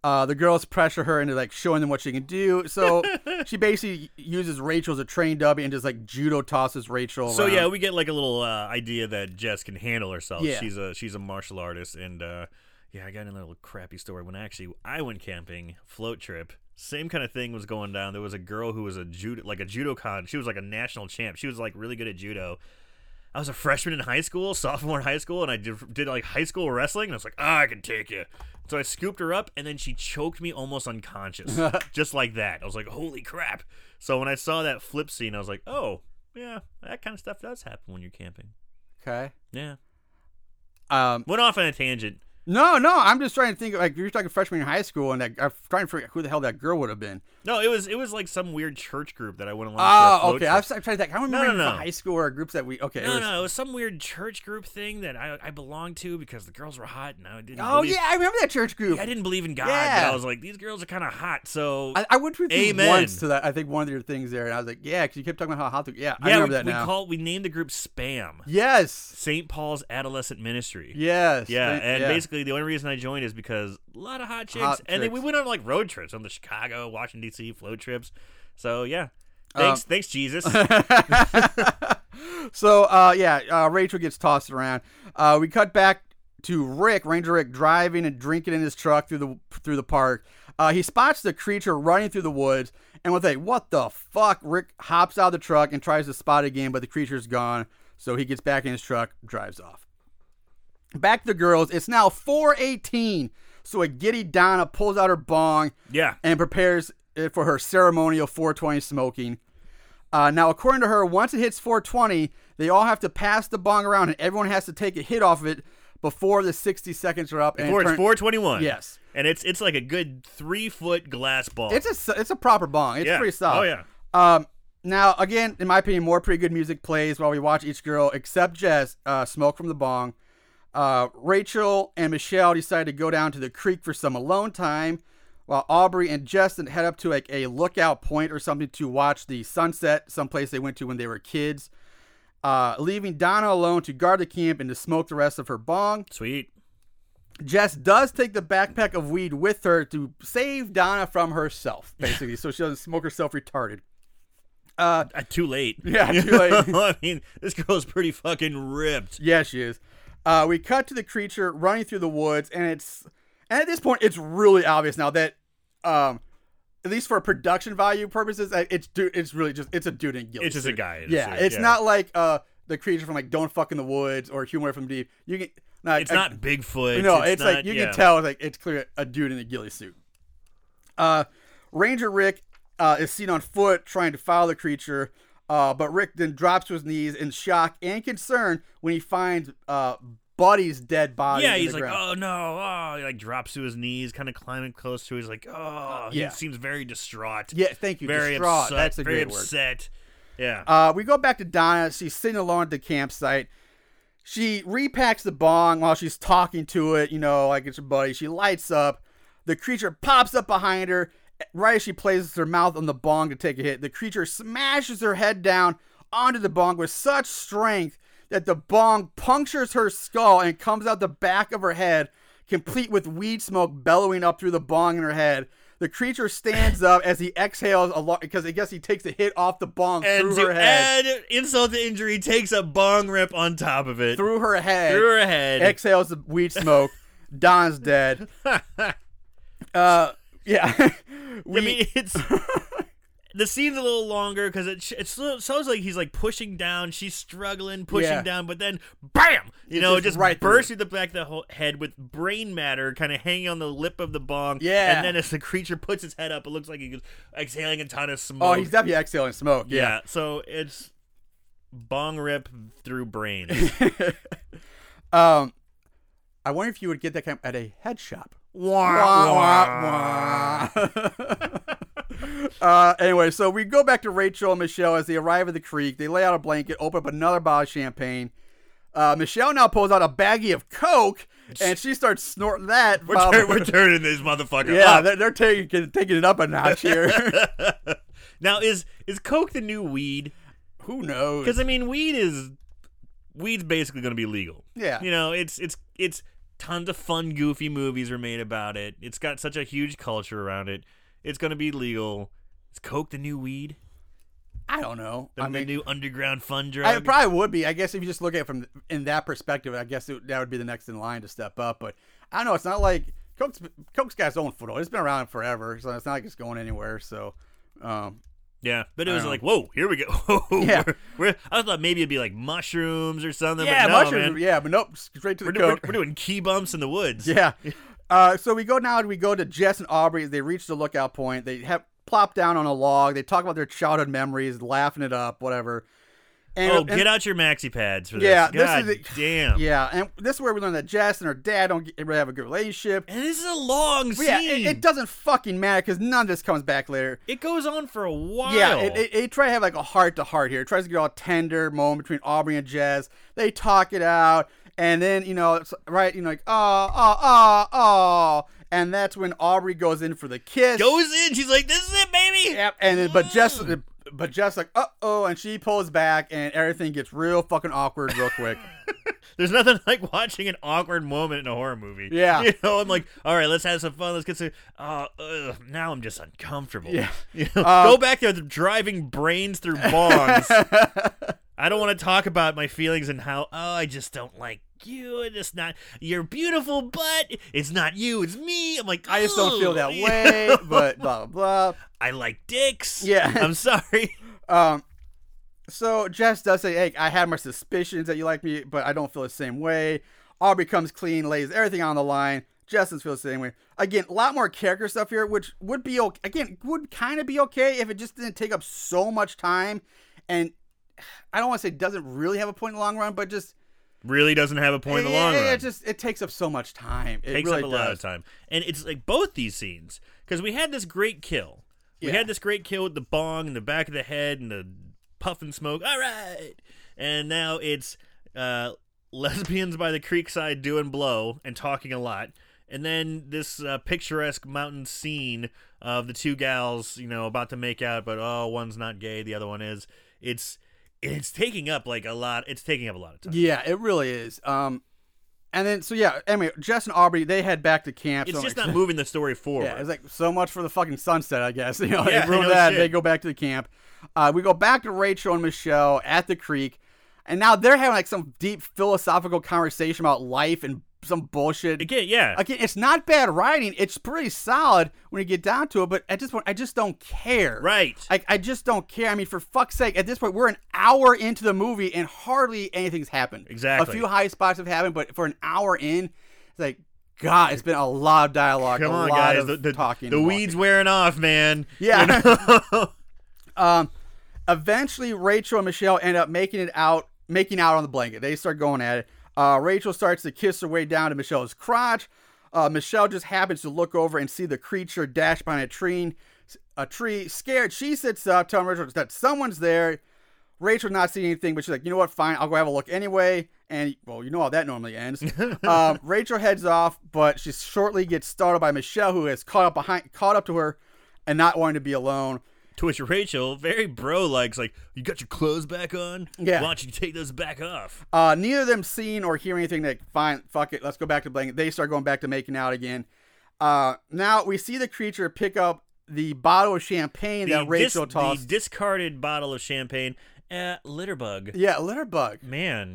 Uh, the girls pressure her into like showing them what she can do. So she basically uses Rachel as a train dummy and just like judo tosses Rachel. So around. yeah, we get like a little uh, idea that Jess can handle herself. Yeah. She's a she's a martial artist, and uh, yeah, I got another little crappy story when actually I went camping, float trip. Same kind of thing was going down. There was a girl who was a judo like a judokan. She was like a national champ. She was like really good at judo. I was a freshman in high school, sophomore in high school, and I did, did like high school wrestling. And I was like, ah, I can take you. So I scooped her up, and then she choked me almost unconscious, just like that. I was like, holy crap! So when I saw that flip scene, I was like, oh yeah, that kind of stuff does happen when you're camping. okay. Yeah. Um, Went off on a tangent. No, no, I'm just trying to think. Like you're talking freshman in high school, and that, I'm trying to figure out who the hell that girl would have been. No, it was it was like some weird church group that I went along. Oh, okay. I was trying to think. I don't remember No, no, no. high school or groups that we. Okay. it No, was- no, it was some weird church group thing that I, I belonged to because the girls were hot and I didn't. Oh believe, yeah, I remember that church group. I didn't believe in God, but Yeah. I was like, these girls are kind of hot. So I, I went with Amen. once to that. I think one of your things there, and I was like, yeah, because you kept talking about how hot. The, yeah, I remember we, that we now. called we named the group Spam, yes, St. Paul's Adolescent Ministry. yes, Yeah, thank- and yeah. basically the only reason I joined is because a lot of hot chicks, Hot and then we went on like road trips on the Chicago, Washington D.C. float trips. So yeah, Um, thanks, thanks Jesus. So, uh, yeah, uh, Rachel gets tossed around. Uh, we cut back to Rick, Ranger Rick, driving and drinking in his truck through the through the park. Uh, he spots the creature running through the woods, and with a "What the fuck?" Rick hops out of the truck and tries to spot it again, but the creature's gone. So he gets back in his truck, drives off. Back to the girls. It's now 4:18. So a giddy Donna pulls out her bong yeah, and prepares it for her ceremonial 420 smoking. Uh, now, according to her, once it hits 420, they all have to pass the bong around, and everyone has to take a hit off of it before the 60 seconds are up. And it before it's turn- 421. Yes. and it's it's like a good three foot glass ball. It's a, it's a proper bong. It's Yeah. pretty solid. Oh, yeah. Um. Now, again, in my opinion, more pretty good music plays while we watch each girl, except Jess, uh, smoke from the bong. Uh, Rachel and Michelle decide to go down to the creek for some alone time, while Aubrey and Justin head up to like a lookout point or something to watch the sunset, someplace they went to when they were kids. Uh, leaving Donna alone to guard the camp and to smoke the rest of her bong. Sweet. Jess does take the backpack of weed with her to save Donna from herself, basically, so she doesn't smoke herself retarded. Uh, Uh, too late. Yeah, too late. I mean, this girl's pretty fucking ripped. yeah, she is. Uh, we cut to the creature running through the woods, and it's and at this point, it's really obvious now that, um, at least for production value purposes, it's du- it's really just it's a dude in a ghillie suit. It's just a guy in a Yeah, suit, it's yeah. not like uh the creature from like Don't Fuck in the Woods or Humor from Deep. You can like, It's I- not Bigfoot. No, it's, not- like you yeah. can tell like it's clear a dude in a ghillie suit. Uh, Ranger Rick uh, is seen on foot trying to follow the creature, uh, but Rick then drops to his knees in shock and concern when he finds uh, Buddy's dead body. Yeah, he's like, ground. oh no, oh, he like drops to his knees, kind of climbing close to. He's like, oh, Yeah. he seems very distraught. yeah, thank you. very Distraught. upset. That's a very great word. Yeah. Uh, we go back to Donna. She's sitting alone at the campsite. She repacks the bong while she's talking to it, you know, like it's her buddy. She lights up. The creature pops up behind her. Right as she places her mouth on the bong to take a hit, the creature smashes her head down onto the bong with such strength that the bong punctures her skull and comes out the back of her head, complete with weed smoke bellowing up through the bong in her head. The creature stands up as he exhales a lot because I guess he takes the hit off the bong and through her head. add insult to injury, takes a bong rip on top of it. through her head. Through her head. Exhales the weed smoke. Don's dead. Uh, yeah. we, I mean, it's the scene's a little longer because it sh- it sounds like he's like pushing down. She's struggling, pushing Yeah. down, but then bam! You It's know, just just right through bursts through the back of the whole head with brain matter kind of hanging on the lip of the bong. Yeah. and then as the creature puts his head up, it looks like he's exhaling a ton of smoke. oh, he's definitely exhaling smoke. yeah. Yeah. So it's bong rip through brain. Um, I wonder if you would get that kind of, at a head shop. Wah, Wah, wah, uh, anyway, so we go back to Rachel and Michelle as they arrive at the creek. They lay out a blanket, open up another bottle of champagne. Uh, Michelle now pulls out a baggie of coke and she starts snorting that. We're, tur- we're turning this motherfucker yeah, up. they're, they're taking taking it up a notch here. now is is coke the new weed? Who knows? Because I mean, weed is weed's basically going to be legal. Yeah. you know, it's it's it's tons of fun, goofy movies were made about it. It's got such a huge culture around it. It's going to be legal. Is coke the new weed? I don't know. The, I the mean, new underground fun drug? I it probably would be. I guess if you just look at it from in that perspective, I guess it, that would be the next in line to step up. But I don't know. It's not like Coke's, Coke's got its own foothold. It's been around forever, so it's not like it's going anywhere. So, um, yeah, but it was don't like, whoa, here we go. Yeah. We're, we're- I thought maybe it'd be like mushrooms or something. yeah, but no, mushrooms. man. Yeah, but nope, straight to the We're, do- we're, we're doing key bumps in the woods. Yeah. Uh, so we go now. and We go to Jess and Aubrey. They reach the lookout point. They have plop down on a log. They talk about their childhood memories, laughing it up, whatever. And, Oh, and- get out your maxi pads for this. Yeah, this God is the- damn. Yeah, and this is where we learn that Jess and her dad don't get, really have a good relationship. And this is a long scene. yeah, it, it doesn't fucking matter because none of this comes back later. It goes on for a while. Yeah, it, it, it try to have like a heart to heart here. It tries to get all tender moment between Aubrey and Jess. They talk it out, and then you know, it's right, you know, like oh, oh, oh, oh, and that's when Aubrey goes in for the kiss. goes in. She's like, "This is it, baby." Yep, and then, but Jess, mm. But Jess like uh oh, and she pulls back, and everything gets real fucking awkward real quick. There's nothing like watching an awkward moment in a horror movie. Yeah. you know, I'm like, all right, let's have some fun. Let's get some. Uh, ugh, now I'm just uncomfortable. Yeah. You know, Um, go back there, driving brains through bongs. I don't want to talk about my feelings and how oh I just don't like you and it's not you're beautiful but it's not you it's me I'm like I just don't feel that "Ugh." way, but blah blah blah. I like dicks Yeah. I'm sorry. Um, so Jess does say, "Hey, I had my suspicions that you like me, but I don't feel the same way." Aubrey comes clean, lays everything on the line. Jess doesn't feel the same way. Again, a lot more character stuff here, which would be okay. Again, would kind of be okay if it just didn't take up so much time. And I don't want to say doesn't really have a point in the long run, but just really doesn't have a point in the long it- run. it just it takes up so much time. It takes really up a lot of time. And it's like both these scenes because we had this great kill. We Yeah. had this great kill with the bong in the back of the head and the puff and smoke. All right! And now it's uh lesbians by the creek side doing blow and talking a lot. And then this uh, picturesque mountain scene of the two gals you know about to make out but oh one's not gay the other one is. It's it's taking up like a lot it's taking up a lot of time Yeah, it really is. Um, and then so yeah. Anyway, Jess and Aubrey they head back to camp. it's so just like- not moving the story forward Yeah, it's like so much for the fucking sunset, I guess. You know, Yeah, they ruin no that. shit. They go back to the camp. Uh, we go back to Rachel and Michelle at the creek, and now they're having like some deep philosophical conversation about life and some bullshit. again yeah Again, it's not bad writing. It's pretty solid when you get down to it. But at this point, I just don't care. right Like I just don't care. I mean, for fuck's sake, at this point, we're an hour into the movie and hardly anything's happened. Exactly. A few high spots have happened, but for an hour in, it's like, God, it's been a lot of dialogue, Come a on, lot guys. of The, the, talking. the weed's walking. wearing off, man. Yeah. You know? Um, eventually, Rachel and Michelle end up making it out, making out on the blanket. They start going at it. Uh, Rachel starts to kiss her way down to Michelle's crotch. Uh, Michelle just happens to look over and see the creature dash behind a tree. A tree, scared, she sits up, telling Rachel that someone's there. Rachel not seeing anything, but she's like, you know what? Fine, I'll go have a look anyway. And well, you know how that normally ends. um, Rachel heads off, but she shortly gets startled by Michelle, who has caught up behind, caught up to her, and not wanting to be alone. To which Rachel, very bro like, like, you got your clothes back on? Yeah. Why don't you take those back off? Uh, neither of them seeing or hearing anything. Like, fine, fuck it, let's go back to blanket. They start going back to making out again. Uh, now we see the creature pick up the bottle of champagne that Rachel dis- tossed. The discarded bottle of champagne. Uh, litterbug. yeah, litter bug.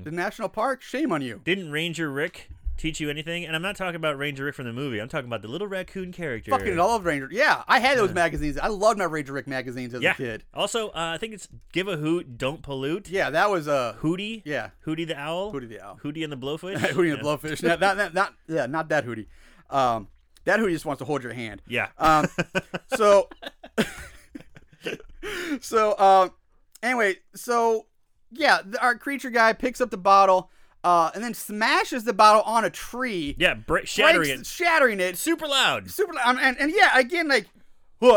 The national park. Shame on you. Didn't Ranger Rick teach you anything? And I'm not talking about Ranger Rick from the movie. I'm talking about the little raccoon character. Fucking love Ranger. Yeah, I had those magazines. I loved my Ranger Rick magazines as yeah. a kid. Also, uh, I think it's Give a Hoot, Don't Pollute. Yeah, that was uh, Hootie. Yeah. Hootie the Owl. Hootie the Owl. Hootie and the Blowfish. Hootie and the Blowfish. not, not, not, not, yeah, not that Hootie. Um, that Hootie just wants to hold your hand. Yeah. Um, so, so, um, anyway, so yeah, our creature guy picks up the bottle, uh, and then smashes the bottle on a tree. yeah, bra- shattering breaks- it. shattering it. Super loud. Super, um, and and yeah, again, like?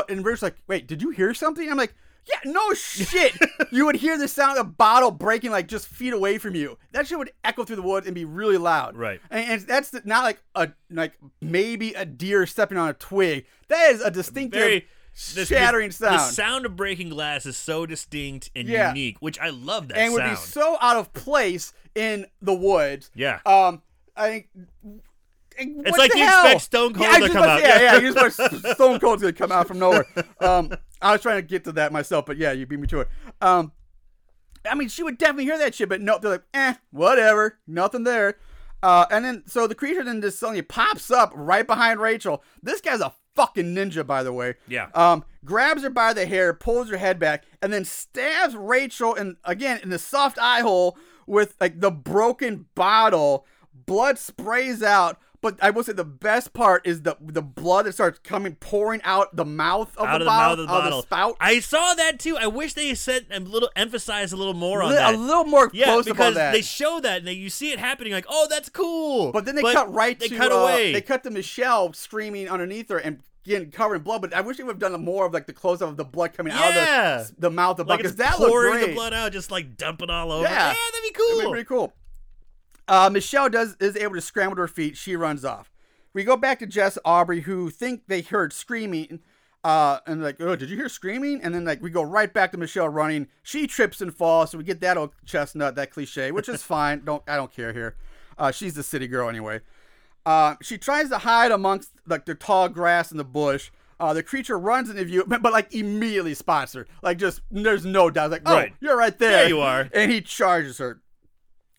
And Bruce's like, wait, did you hear something? I'm like, Yeah, no shit. you would hear the sound of a bottle breaking like just feet away from you. That shit would echo through the woods and be really loud. Right. And, and that's the, not like a like maybe a deer stepping on a twig. That is a distinctive Very this- shattering this- sound. The sound of breaking glass is so distinct and Yeah. unique, which I love that and would be so out of place in the woods. Yeah. Um, I think. It's like you expect Stone Cold to come out. Yeah, yeah. You want Stone Cold's gonna come out from nowhere. Um, I was trying to get to that myself, but yeah, you beat me to it. Um, I mean, she would definitely hear that shit, but no, they're like, eh, whatever, nothing there. Uh, and then so the creature then just suddenly pops up right behind Rachel. This guy's a fucking ninja, by the way. Yeah. Um, grabs her by the hair, pulls her head back, and then stabs Rachel and again in the soft eye hole with like the broken bottle. Blood sprays out. But I will say the best part is the the blood that starts coming pouring out the mouth of out the of the bottle, mouth of the out bottle. the spout. I saw that too. I wish they said a little emphasized a little more on Li- that. a little more yeah, close because that. they show that and they, you see it happening. Like, oh, that's cool. But then they cut right They to cut uh, away. They cut to Michelle screaming underneath her and getting covered in blood. But I wish they would have done more of like the close up of the blood coming out of the, the mouth of like that pouring the blood out, just like dumping all over. Yeah. yeah that'd be cool. It'd be pretty cool. Uh, Michelle does is able to scramble to her feet. She runs off. We go back to Jess and Aubrey, who think they heard screaming. Uh, and like, oh, did you hear screaming? And then like we go right back to Michelle running. She trips and falls, so we get that old chestnut, that cliche, which is fine. Don't I don't care here. Uh, she's the city girl anyway. Uh, she tries to hide amongst like the tall grass in the bush. Uh, the creature runs into view, but, but like immediately spots her. Like just there's no doubt. Like, oh, Right. you're right there. There you are. And he charges her.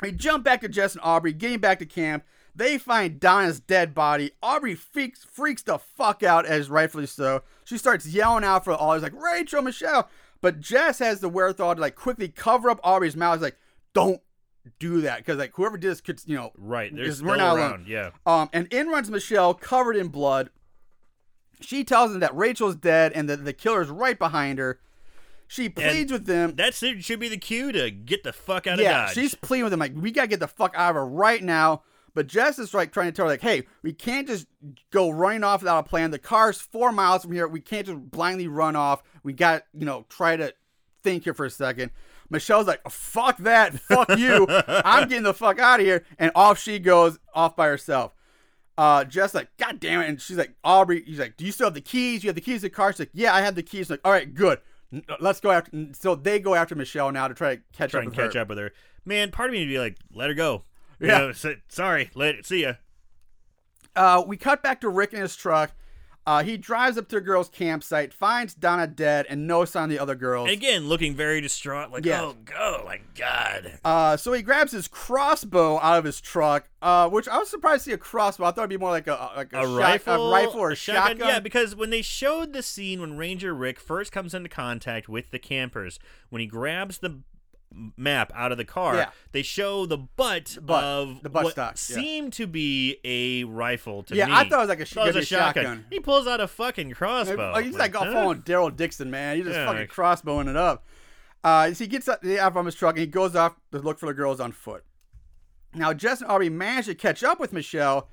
We jump back to Jess and Aubrey, getting back to camp. They find Donna's dead body. Aubrey freaks freaks the fuck out, as rightfully so. She starts yelling out for all. He's like, Rachel, Michelle. But Jess has the wherewithal to like quickly cover up Aubrey's mouth. He's like, don't do that. Because like whoever did this could, you know, Right, because we're not around. alone. Yeah. Um, and in runs Michelle, covered in blood. She tells him that Rachel's dead and that the killer's right behind her. She pleads with them. that. Should be the cue to get the fuck out yeah, of Dodge. she's pleading with him like, we gotta get the fuck out of her right now. But Jess is like trying to tell her like, hey, we can't just go running off without a plan. The car's four miles from here. We can't just blindly run off. We got you know try to think here for a second. Michelle's like, fuck that, fuck you. I'm getting the fuck out of here, and off she goes off by herself. Uh, like, God damn it, and she's like, Aubrey, he's like, do you still have the keys? You have the keys to the car? She's like, yeah, I have the keys. like, all right, good. Let's go after. So they go after Michelle now to try to catch try up and with catch her. up with her. Man, part of me would be like, let her go. You Yeah. know, sorry. Let. See ya. Uh, we cut back to Rick in his truck. Uh, he drives up to the girls' campsite, finds Donna dead, and no sign of the other girls. Again, looking very distraught. Like, Yeah. oh, go. Like, God. Uh, so he grabs his crossbow out of his truck, uh, which I was surprised to see a crossbow. I thought it'd be more like a like a, a shot- rifle, a rifle or a shotgun. Yeah, because when they showed the scene when Ranger Rick first comes into contact with the campers, when he grabs the map out of the car, Yeah. they show the butt, Butt, of the butt what stock, yeah. seemed to be a rifle to Yeah, me. I thought it was like a sh- it was a shotgun. shotgun. He pulls out a fucking crossbow. He's like all huh? following Daryl Dixon, man. He's just Yeah, fucking like- crossbowing it up. Uh, so he gets out out from his truck and he goes off to look for the girls on foot. Now, Jess and Aubrey manage to catch up with Michelle,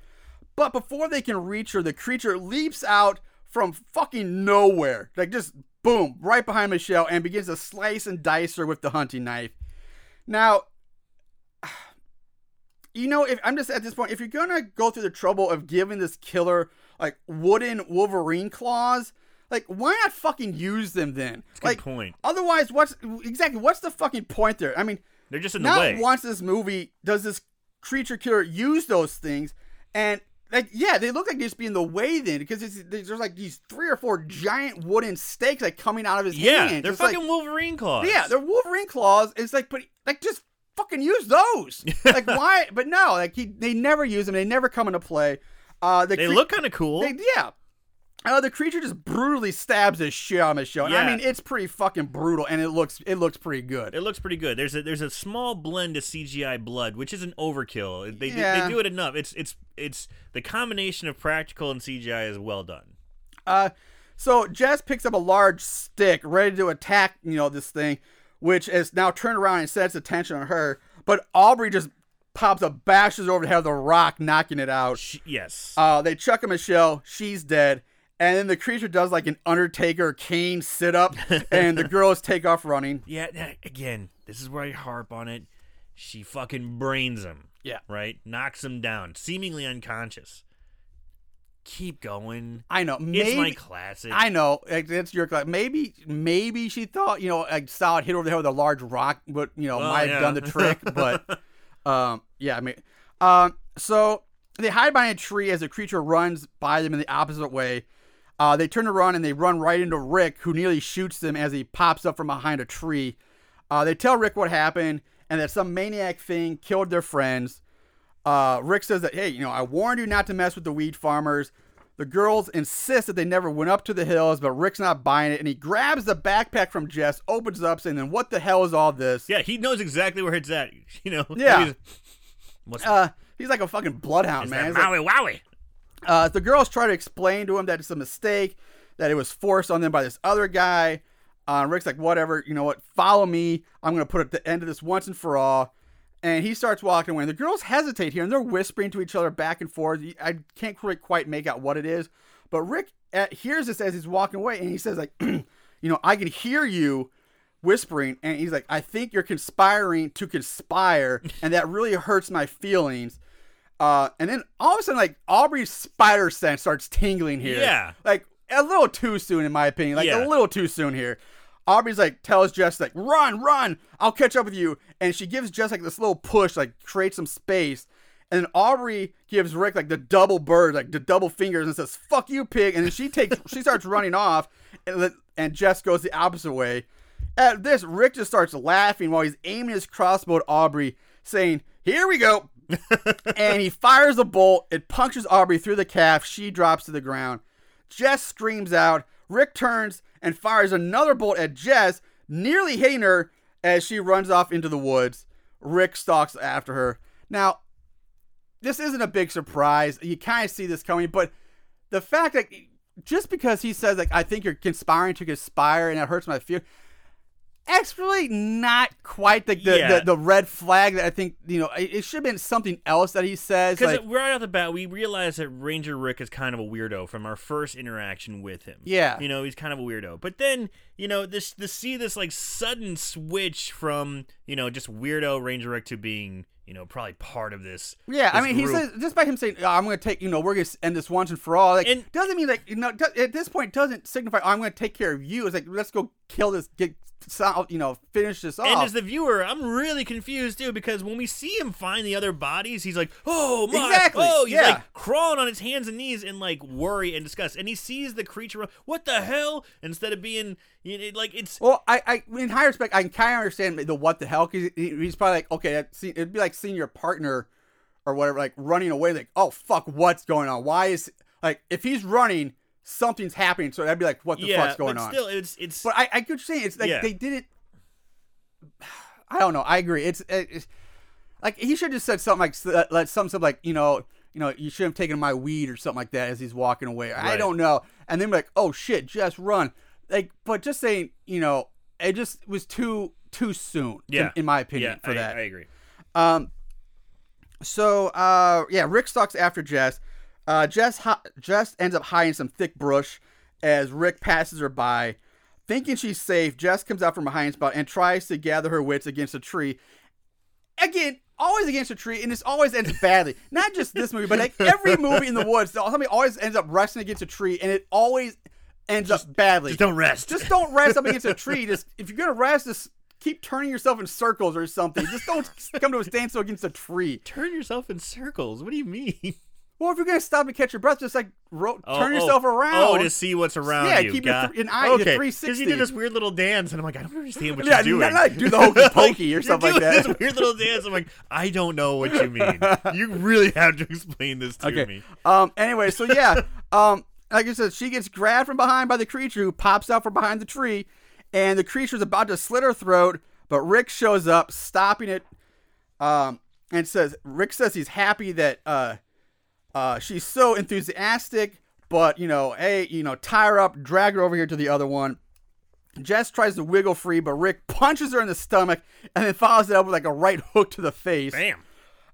but before they can reach her, the creature leaps out from fucking nowhere. Like, just boom, right behind Michelle and begins to slice and dice her with the hunting knife. Now, you know, if I'm just at this point, if you're gonna go through the trouble of giving this killer like wooden Wolverine claws, like why not fucking use them then? good like, point. Otherwise, what's exactly what's the fucking point there? I mean, They're just in the not way. once this movie does this creature killer use those things, and like yeah, they look like they just be in the way then because it's, there's like these three or four giant wooden stakes like coming out of his yeah, hand. they're It's like- fucking Wolverine claws. yeah, they're Wolverine claws. It's like, but like, just fucking use those. like, why? But no, like he, they never use them. They never come into play. Uh, the They cre- look kind of cool. they- yeah. Uh, the creature just brutally stabs the shit out of Michelle. And I mean, it's pretty fucking brutal, and it looks it looks pretty good. It looks pretty good. There's a there's a small blend of CGI blood, which is an overkill. They Yeah. they do it enough. It's it's it's the combination of practical and CGI is well done. Uh, so Jess picks up a large stick, ready to attack, you know, this thing, which is now turned around and sets attention on her. But Aubrey just pops up, bashes over the head of the rock, knocking it out. Sh- yes. Uh, they chuck a Michelle. She's dead. And then the creature does like an Undertaker cane sit up, and the girls take off running. Yeah, again, this is where I harp on it. She fucking brains him. Yeah. Right? Knocks him down, seemingly unconscious. Keep going. I know. Maybe, it's my classic. I know. It's your class. Maybe, maybe she thought, you know, saw it hit over the head with a large rock, but you know, Well, might yeah. have done the trick. But, um, yeah, I mean, um, so they hide behind a tree as the creature runs by them in the opposite way. Uh, they turn to run and they run right into Rick, who nearly shoots them as he pops up from behind a tree. Uh, they tell Rick what happened and that some maniac thing killed their friends. Uh, Rick says that, hey, you know, I warned you not to mess with the weed farmers. The girls insist that they never went up to the hills, but Rick's not buying it, and he grabs the backpack from Jess, opens it up, saying, "Then what the hell is all this?" yeah, he knows exactly where it's at. You know? Yeah. He's- Uh, he's like a fucking bloodhound, man. like- Wowie Wowie. Uh, the girls try to explain to him that it's a mistake, that it was forced on them by this other guy. Uh, Rick's like, whatever, you know what? Follow me. I'm to put the end of this once and for all. And he starts walking away. And the girls hesitate here and they're whispering to each other back and forth. I can't quite, quite make out what it is. But Rick uh, hears this as he's walking away and he says, like, you know, I can hear you whispering. And he's like, I think you're conspiring to conspire. And that really hurts my feelings. Uh, and then all of a sudden, like Aubrey's spider sense starts tingling here. Yeah. like a little too soon, in my opinion. Like Yeah. a little too soon here. Aubrey's like tells Jess like run, run, I'll catch up with you, and she gives Jess like this little push, like create some space. And then Aubrey gives Rick like the double bird, like the double fingers, and says "fuck you, pig." And then she takes, she starts running off, and, and Jess goes the opposite way. At this, Rick just starts laughing while he's aiming his crossbow at Aubrey, saying, "Here we go." And he fires a bolt. It punctures Aubrey through the calf. She drops to the ground. Jess screams out. Rick turns and fires another bolt at Jess, nearly hitting her as she runs off into the woods. Rick stalks after her. Now, this isn't a big surprise. You kind of see this coming, but the fact that just because he says like I think you're conspiring to conspire and it hurts my feelings, really not quite the the, Yeah. the the red flag that I think you know. It, it should have been something else that he says. Because Like, right off the bat, we realize that Ranger Rick is kind of a weirdo from our first interaction with him. Yeah. you know, he's kind of a weirdo. But then, you know, this to see this like sudden switch from you know just weirdo Ranger Rick to being you know probably part of this. Yeah, I this mean, he says just by him saying, oh, "I'm going to take," you know, we're going to end this once and for all. Like, And- doesn't mean like you know at this point doesn't signify oh, I'm going to take care of you. It's like let's go kill this, get so- you know, finish this off. And as the viewer, I'm really confused too because when we see him find the other bodies, he's like, "Oh my!" Exactly, Oh, he's yeah. like crawling on his hands and knees in like worry and disgust. And he sees the creature. What the hell? Instead of being, you know, like it's well, I, I, in high respect, I can kind of understand the what the hell because he's probably like, okay, it'd be like seeing your partner or whatever, like running away, like, oh fuck, what's going on? Why is like if he's running, something's happening. So I'd be like, what the yeah, fuck's going but on? still, it's it's. But I, I could say it's like Yeah. they didn't. I don't know. I agree. It's, it's like he should have just said something like s- like something like you know you know you should have taken my weed or something like that as he's walking away. I don't know. And then be like, oh shit, just run. Like, but just saying, you know, it just was too too soon. in- yeah, in, my opinion, yeah, for I, that. I agree. Um, so uh, yeah, Rick stalks after Jess. Uh, Jess Jess ends up hiding some thick brush as Rick passes her by. Thinking she's safe, Jess comes out from behind spot and tries to gather her wits against a tree. Again, always against a tree, and this always ends badly. Not just this movie, but like every movie in the woods, somebody always ends up resting against a tree, and it always ends up badly. Just don't rest. Just don't rest up against a tree. Just if you're gonna rest, just keep turning yourself in circles or something. Just don't come to a standstill against a tree. turn yourself in circles. What do you mean? Well, if you're gonna stop and catch your breath, just like ro- Oh, turn oh, yourself around. Oh, to see what's around Yeah, you. keep your Got- th- an eye- your okay. 360. you did this weird little dance, and I'm like, I don't understand what Yeah, you're doing. not like do the hokey pokey or something like that. This weird little dance. I'm like, I don't know what you mean. you really have to explain this to Okay. me. Um. Anyway, so yeah. um. Like I said, she gets grabbed from behind by the creature who pops out from behind the tree, and the creature's about to slit her throat, but Rick shows up, stopping it. Um. And says Rick says he's happy that uh, uh, she's so enthusiastic, but you know, hey, you know, tie her up, drag her over here to the other one. Jess tries to wiggle free, but Rick punches her in the stomach and then follows it up with like a right hook to the face. Bam.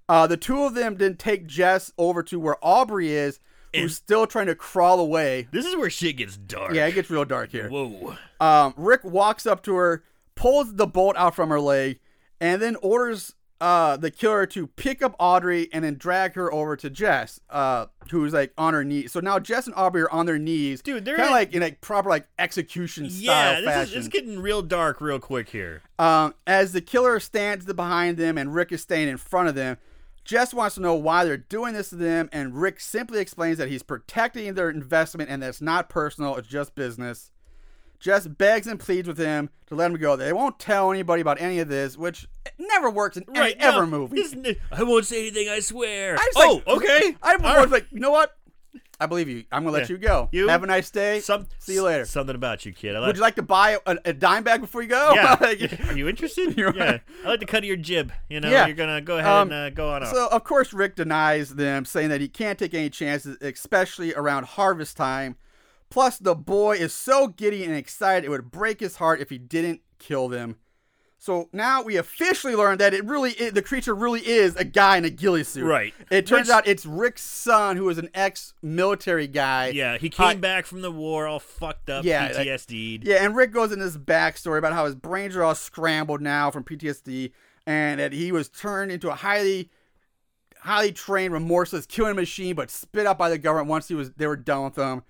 Uh, the two of them then take Jess over to where Aubrey is, And- who's still trying to crawl away. This is where shit gets dark. Yeah, it gets real dark here. Whoa. Um, Rick walks up to her, pulls the bolt out from her leg, and then orders uh, the killer to pick up Aubrey and then drag her over to Jess, uh, who's like on her knees. So now Jess and Aubrey are on their knees, Dude, they're kind of like in like proper like execution style Yeah, this is, fashion. it's getting real dark real quick here. Um, as the killer stands behind them and Rick is staying in front of them, Jess wants to know why they're doing this to them, and Rick simply explains that he's protecting their investment and that it's not personal, it's just business. Jess begs and pleads with him to let him go. They won't tell anybody about any of this, which never works in any Right. ever no, movie. this I won't say anything, I swear. I oh, like, okay. I was right. like, you know what? I believe you. I'm gonna let Yeah. you go. You- have a nice day. Some, See you later. Something about you, kid. I like, Would you like to buy a, a dime bag before you go? yeah. Like- Are you interested? You're yeah. right. I like the cut of your jib. You know, Yeah. you're gonna go ahead Um, and uh, go on off. So of course Rick denies them, saying that he can't take any chances, especially around harvest time. Plus, the boy is so giddy and excited it would break his heart if he didn't kill them. So now we officially learned that it really is, the creature really is a guy in a ghillie suit. Right. It turns Which- out it's Rick's son, who is an ex-military guy. yeah, he came Uh, back from the war all fucked up, Yeah, PTSD'd. Yeah, and Rick goes into this backstory about how his brains are all scrambled now from PTSD, and that he was turned into a highly, highly trained, remorseless killing machine, but spit out by the government once he was they were done with him,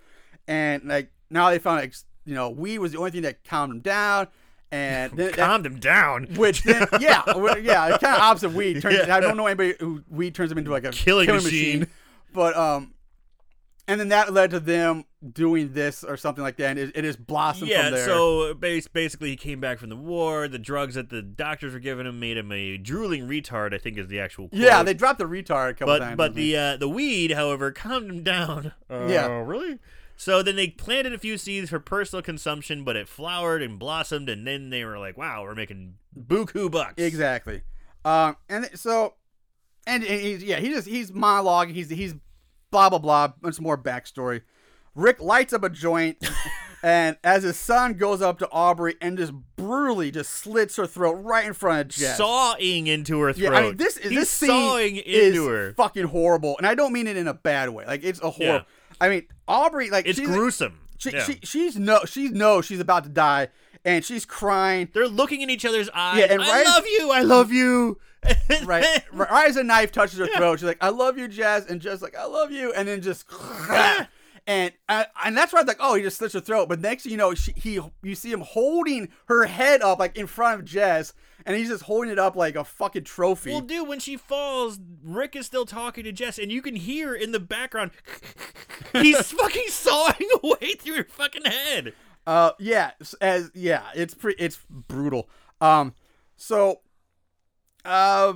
and like now they found like you know weed was the only thing that calmed him down, and then, that- Calmed him down. which then yeah yeah it's kind of opposite weed. Turns, Yeah. I don't know anybody who weed turns him into like a Killing machine. but um. And then that led to them doing this or something like that, and it, it just blossomed Yeah, from there. so bas- basically he came back from the war. The drugs that the doctors were giving him made him a drooling retard. I think is the actual. Quote. Yeah, they dropped the retard a couple but times. but the uh, the weed, however, calmed him down. Uh, Yeah. really. So then they planted a few seeds for personal consumption, but it flowered and blossomed, and then they were like, "Wow, we're making buku bucks." exactly. Um, and so, and, and he's yeah, he just he's monologuing. He's he's blah blah blah. Bunch more backstory. Rick lights up a joint, and as his son goes up to Aubrey and just brutally just slits her throat right in front of Jess. Sawing into her throat. yeah, I mean this is He's this scene sawing is her. fucking horrible, and I don't mean it in a bad way. Like it's a horror. Yeah. I mean Aubrey like It's she's, gruesome. She, Yeah. she she's no she knows she's about to die, and she's crying. They're looking in each other's eyes. Yeah, and I right- love you. I love you. right, right as a knife touches her throat, she's like, "I love you, Jazz," and Jazz like, "I love you," and then just, and uh, and that's why I was like, "Oh, he just slits her throat." But next, you know, she, he you see him holding her head up like in front of Jess, and he's just holding it up like a fucking trophy. Well, dude, when she falls, Rick is still talking to Jess, and you can hear in the background, he's fucking sawing away through her fucking head. Uh, yeah, as yeah, it's pretty, it's brutal. Um, so, uh,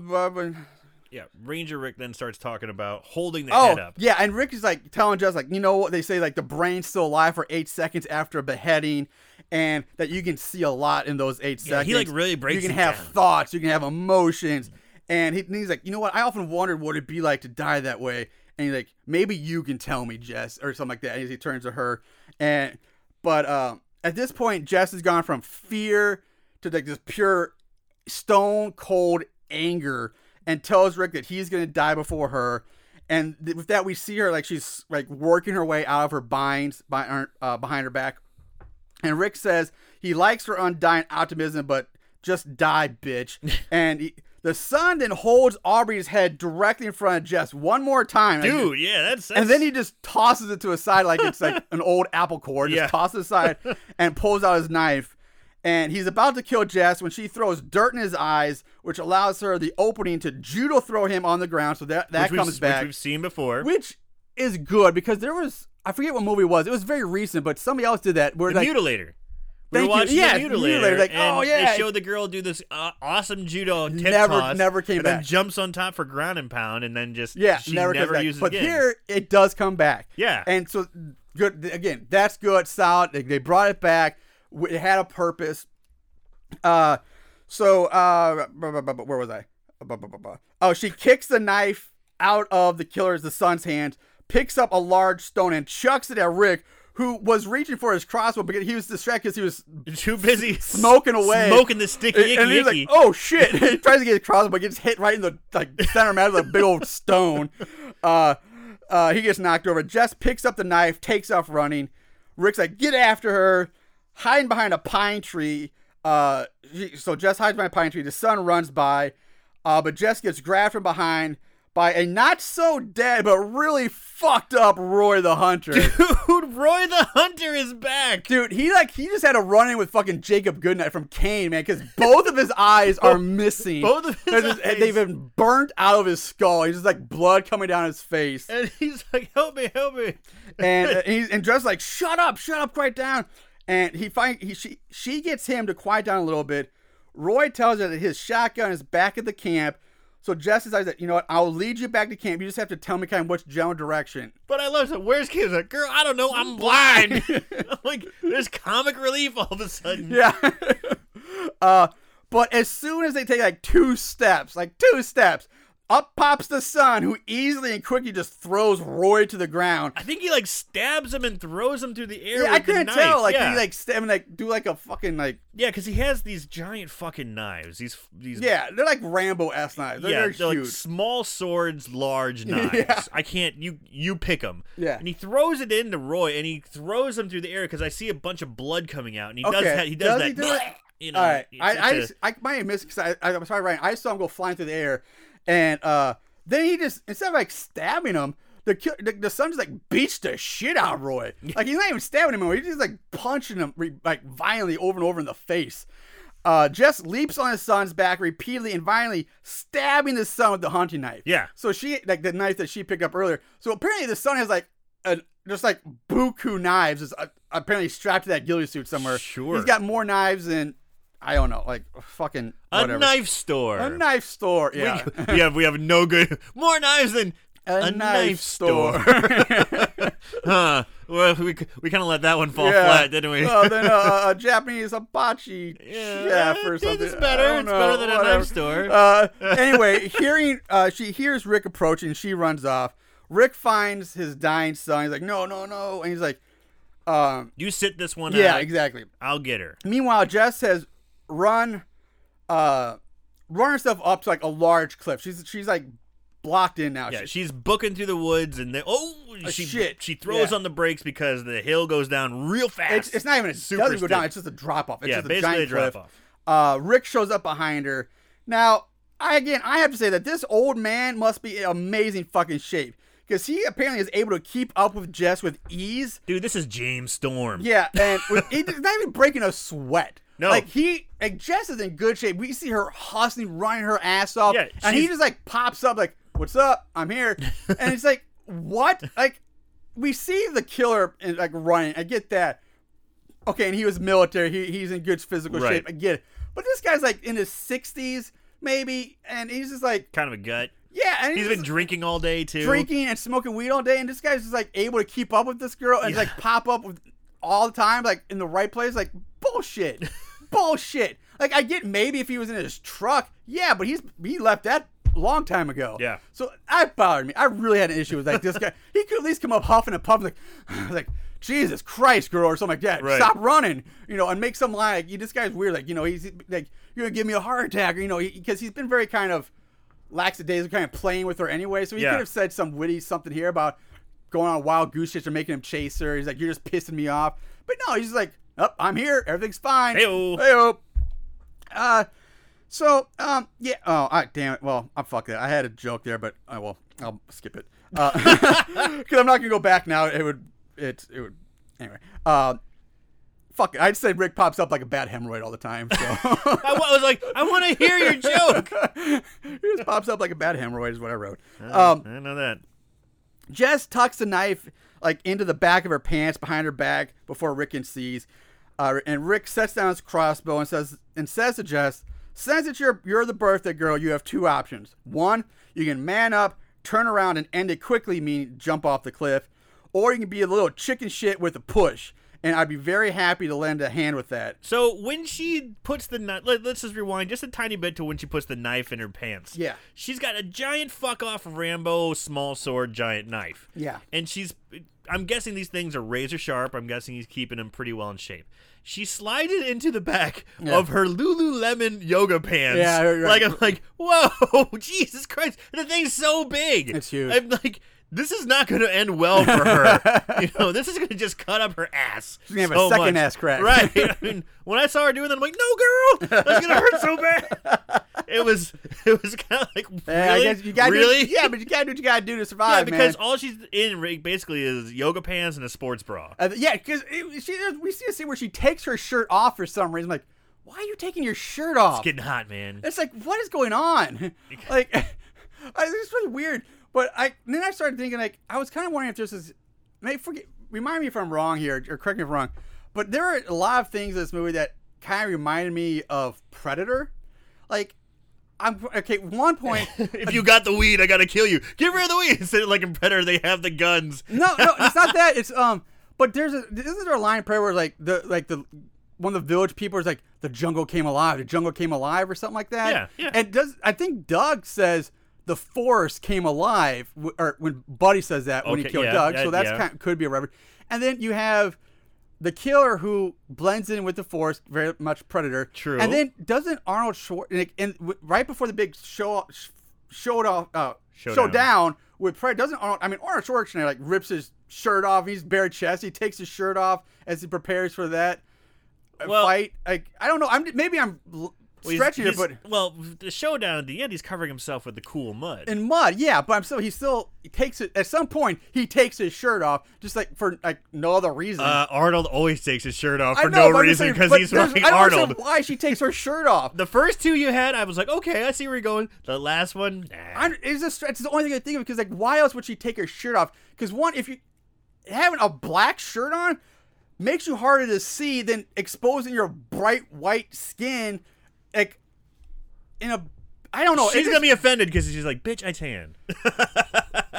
Yeah, Ranger Rick then starts talking about holding the oh head up. yeah, and Rick is like telling Jess like, you know what they say like the brain's still alive for eight seconds after a beheading, and that you can see a lot in those eight Yeah, seconds. he, like, really breaks You can have down. thoughts, you can have emotions, and, he, and he's like, you know what? I often wondered what it'd be like to die that way, and he's like, maybe you can tell me, Jess, or something like that. And he turns to her, and but um, at this point, Jess has gone from fear to like this pure stone cold anger and tells Rick that he's gonna die before her. And th- with that, we see her like she's like working her way out of her binds by, uh, behind her back. And Rick says he likes her undying optimism, but just die, bitch. and he, the son then holds Aubrey's head directly in front of Jess one more time. Dude, yeah, that's, that's and then he just tosses it to a side like it's like an old apple core. Just Yeah. tosses it aside and pulls out his knife. And he's about to kill Jess when she throws dirt in his eyes, which allows her the opening to judo throw him on the ground. So that that which comes which back, we've seen before. which is good because there was I forget what movie it was. It was very recent, but somebody else did that. Where the like mutilator. We Thank were you. watching Yes, the the mutilator, Mutilator, like, and oh, yeah. they showed the girl do this uh, awesome judo tip Never- toss, never came and then back. jumps on top for ground and pound, and then just yeah, she never, never, uses But again. here it does come back. Yeah. and so good again. That's good, solid. They, they brought it back. It had a purpose. Uh, so uh, where was I? Oh, she kicks the knife out of the killer's the son's hand, picks up a large stone and chucks it at Rick, who was reaching for his crossbow because he was distracted because he was too busy smoking away, smoking the sticky and, icky and he's icky. like, "Oh shit!" he tries to get his crossbow, but gets hit right in the like center mass of a big old stone. Uh, Uh, he gets knocked over. Jess picks up the knife, takes off running. Rick's like, get after her, hiding behind a pine tree. Uh, so Jess hides behind a pine tree. The son runs by, uh, but Jess gets grabbed from behind by a not so dead but really fucked up Roy the Hunter. Dude, Roy the Hunter is back. Dude, he like he just had a run in with fucking Jacob Goodnight from Kane, man, because both of his eyes are missing. Both of his just- eyes. They've been burnt out of his skull. He's just like blood coming down his face. And he's like, help me, help me. and uh, he's and Jess like, shut up, shut up, quiet down. And he find he she she gets him to quiet down a little bit. Roy tells her that his shotgun is back at the camp. So Jess decides that you know what, I'll lead you back to camp. You just have to tell me kind of which general direction. But I love it. Where's Kim? He's like, girl, I don't know. I'm blind. Like, there's comic relief all of a sudden. Yeah. uh, but as soon as they take like two steps, like two steps, up pops the son, who easily and quickly just throws Roy to the ground. I think he like stabs him and throws him through the air. Yeah, I couldn't tell. Like yeah. he like stab and like do like a fucking like yeah, because he has these giant fucking knives. These these yeah, they're like Rambo s knives. They're, yeah, they're they're like small swords, large knives. Yeah. I can't. You you pick them. Yeah. And he throws it into Roy, and he throws him through the air because I see a bunch of blood coming out, and he does that. he does, Does he that. do it? You know, All right, I, I, a- just, I might have missed because I, I, I'm sorry, Ryan. I saw him go flying through the air, and uh, then he just instead of like stabbing him, the ki- the, the son just like beats the shit out of Roy. Like he's not even stabbing him anymore. He's just like punching him re- like violently over and over in the face. Uh, Jess leaps on his son's back repeatedly and violently, stabbing the son with the hunting knife. Yeah. So she like the knife that she picked up earlier. So apparently the son has like a just like buku knives is uh, apparently strapped to that ghillie suit somewhere. Sure. He's got more knives than I don't know, like fucking a knife store. A knife store. Yeah. we, have we have no good more knives than A, knife, store. huh? Well, we we kind of let that one fall yeah. flat, didn't we? Oh, then uh, a Japanese hibachi Yeah, chef or something. it's better. It's know, better than a knife store. Uh, anyway, hearing uh, she hears Rick approaching, she runs off. Rick finds his dying son. He's like, no, no, no, and he's like, um, you sit this one yeah, out. exactly. I'll get her. Meanwhile, Jess has run, uh, run herself up to like a large cliff. She's she's like blocked in now. Yeah, She- she's booking through the woods, and then oh, she shit. she throws Yeah. on the brakes because the hill goes down real fast. it's, it's not even a Super doesn't go down. It's just a drop off. It's Yeah, just a basically giant a drop cliff. off. Uh, Rick shows up behind her. Now, I again, I have to say that this old man must be in amazing fucking shape because he apparently is able to keep up with Jess with ease. Dude, this is James Storm. Yeah, and with, he's not even breaking a sweat. No. like he, like Jess is in good shape. We see her hustling, running her ass off, Yeah, and he just like pops up, like, "What's up? I'm here," and it's like, "What?" Like, we see the killer and like running. I get that. Okay, and he was military. He, he's in good physical Right. shape. I get it. But this guy's like in his 60s, maybe, and he's just like, Kind of a gut. yeah, and He's he's, been drinking all day too. drinking and smoking weed all day, and this guy's just like able to keep up with this girl and like pop up with all the time, like in the right place. Like bullshit, bullshit. Like I get maybe if he was in his truck, yeah, but he's he left that a long time ago. Yeah. So that bothered me. I really had an issue with like this guy. He could at least come up huffing and puffing, like, like Jesus Christ, girl, or something like that. Right. Stop running, you know, and make some line. Like, you- this guy's weird. Like, you know, he's like, you're gonna give me a heart attack, or you know, because he's been very kind of lax of lackadaisical, kind of playing with her anyway. So he Yeah. could have said some witty something here about going on wild goose chase or making him chase her. He's like, you're just pissing me off. But no, he's just like, oh, I'm here. Everything's fine. Hey-o. Hey-o. Uh, so, um, yeah. Oh, I damn it. Well, I'm fuck that. I had a joke there, but I will. I'll skip it. Uh, because I'm not gonna go back now. It would. It. It would. Anyway. Uh, fuck it. I'd say Rick pops up like a bad hemorrhoid all the time. So. I was like, I want to hear your joke. he just pops up like a bad hemorrhoid is what I wrote. Um, I know that. Jess tucks the knife like into the back of her pants behind her back before Rick can seize. Uh, and Rick sets down his crossbow and says and says to Jess, "Since that you're you're the birthday girl, you have two options. One, you can man up, turn around, and end it quickly, meaning jump off the cliff, or you can be a little chicken shit with a push. And I'd be very happy to lend a hand with that. So when she puts the knife, let, us just rewind just a tiny bit to when she puts the knife in her pants. Yeah. she's got a giant fuck off Rambo small sword giant knife. Yeah. and she's. I'm guessing these things are razor sharp. I'm guessing he's keeping them pretty well in shape. She slides it into the back Yeah. of her Lululemon yoga pants. Yeah, right, right. like I'm like, whoa, Jesus Christ, the thing's so big. It's huge. I'm like, this is not going to end well for her. you know, this is going to just cut up her ass. She's gonna have a second much. ass crack. Right. I mean, when I saw her doing that, I'm like, no, girl, that's going to hurt so bad. It was, it was kind of like, really? Yeah, you gotta really? Do, yeah, but you gotta do what you gotta do to Yeah, survive, because man. all she's in basically is yoga pants and a sports bra. Uh, yeah, because she we see a scene where she takes her shirt off for some reason. like, why are you taking your shirt off? It's getting hot, man. It's like, what is going on? like, I, it's really weird. But I then I started thinking, like, I was kind of wondering if this is, maybe forget, remind me if I'm wrong here, or correct me if I'm wrong. But there are a lot of things in this movie that kind of reminded me of Predator. Like, I'm okay. One point, if you got the weed, I gotta kill you. Get rid of the weed. Instead of like in Predator, they have the guns. no, no, it's not that. It's um, but there's a isn't there a line in prayer where like the like the one of the village people is like the jungle came alive, the jungle came alive or something like that. Yeah, yeah. And does I think Doug says the forest came alive, or when Buddy says that when he killed yeah, Doug. yeah, so that's yeah. kind could be a reference. And then you have the killer who blends in with the forest, very much predator. True. And then doesn't Arnold Schwarzenegger, and w- right before the big show sh- showed off, uh, Showdown. showdown with Predator, doesn't Arnold? I mean, Arnold Schwarzenegger like rips his shirt off. He's bare chest. He takes his shirt off as he prepares for that uh, Well- fight. Like I don't know. I'm maybe I'm Well, he's- he's- but well, the showdown at the end, he's covering himself with the cool mud. in mud, yeah. But I'm still he still takes it at some point. He takes his shirt off just like for like no other reason. uh, Arnold always takes his shirt off for know, no but I'm just reason because he's fucking I don't Arnold. why she takes her shirt off. The first two you had, I was like, okay, I see where you're going. The last one, nah. It's just it's the only thing I think of because like why else would she take her shirt off? Because one, if you having a black shirt on makes you harder to see than exposing your bright white skin, like in a I don't know. she's it's gonna be offended because she's like, bitch, I tan.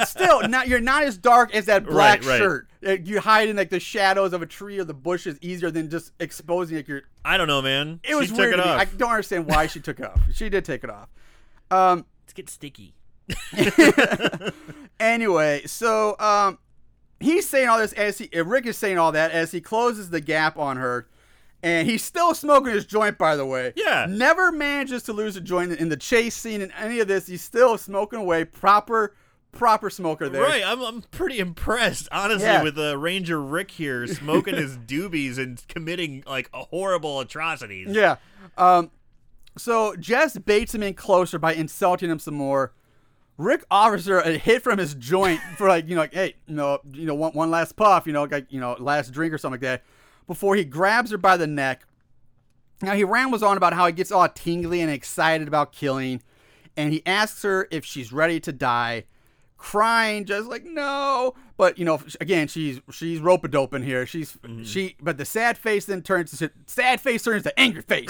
still not. You're not as dark as that black Right, right. shirt. Uh, You hide in like the shadows of a tree or the bushes easier than just exposing like your. I don't know, man. It was she weird. it off. I don't understand why she took it off. She did take it off. Um. Let's get sticky. Anyway, so um, he's saying all this as he Rick is saying all that as he closes the gap on her, and he's still smoking his joint. By the way, Yeah. never manages to lose a joint in the chase scene in any of this. He's still smoking away, proper, proper smoker there. Right, I'm, I'm pretty impressed, honestly, Yeah. with uh, Ranger Rick here smoking his doobies and committing like a horrible atrocities. Yeah. Um, so Jess baits him in closer by insulting him some more. Rick offers her a hit from his joint for like you know like hey you know you know one, one last puff you know like you know last drink or something like that before he grabs her by the neck. Now he rambles on about how he gets all tingly and excited about killing, and he asks her if she's ready to die, crying just like no. But you know again she's she's rope a doping here. She's she but the sad face then turns to sad face turns to angry face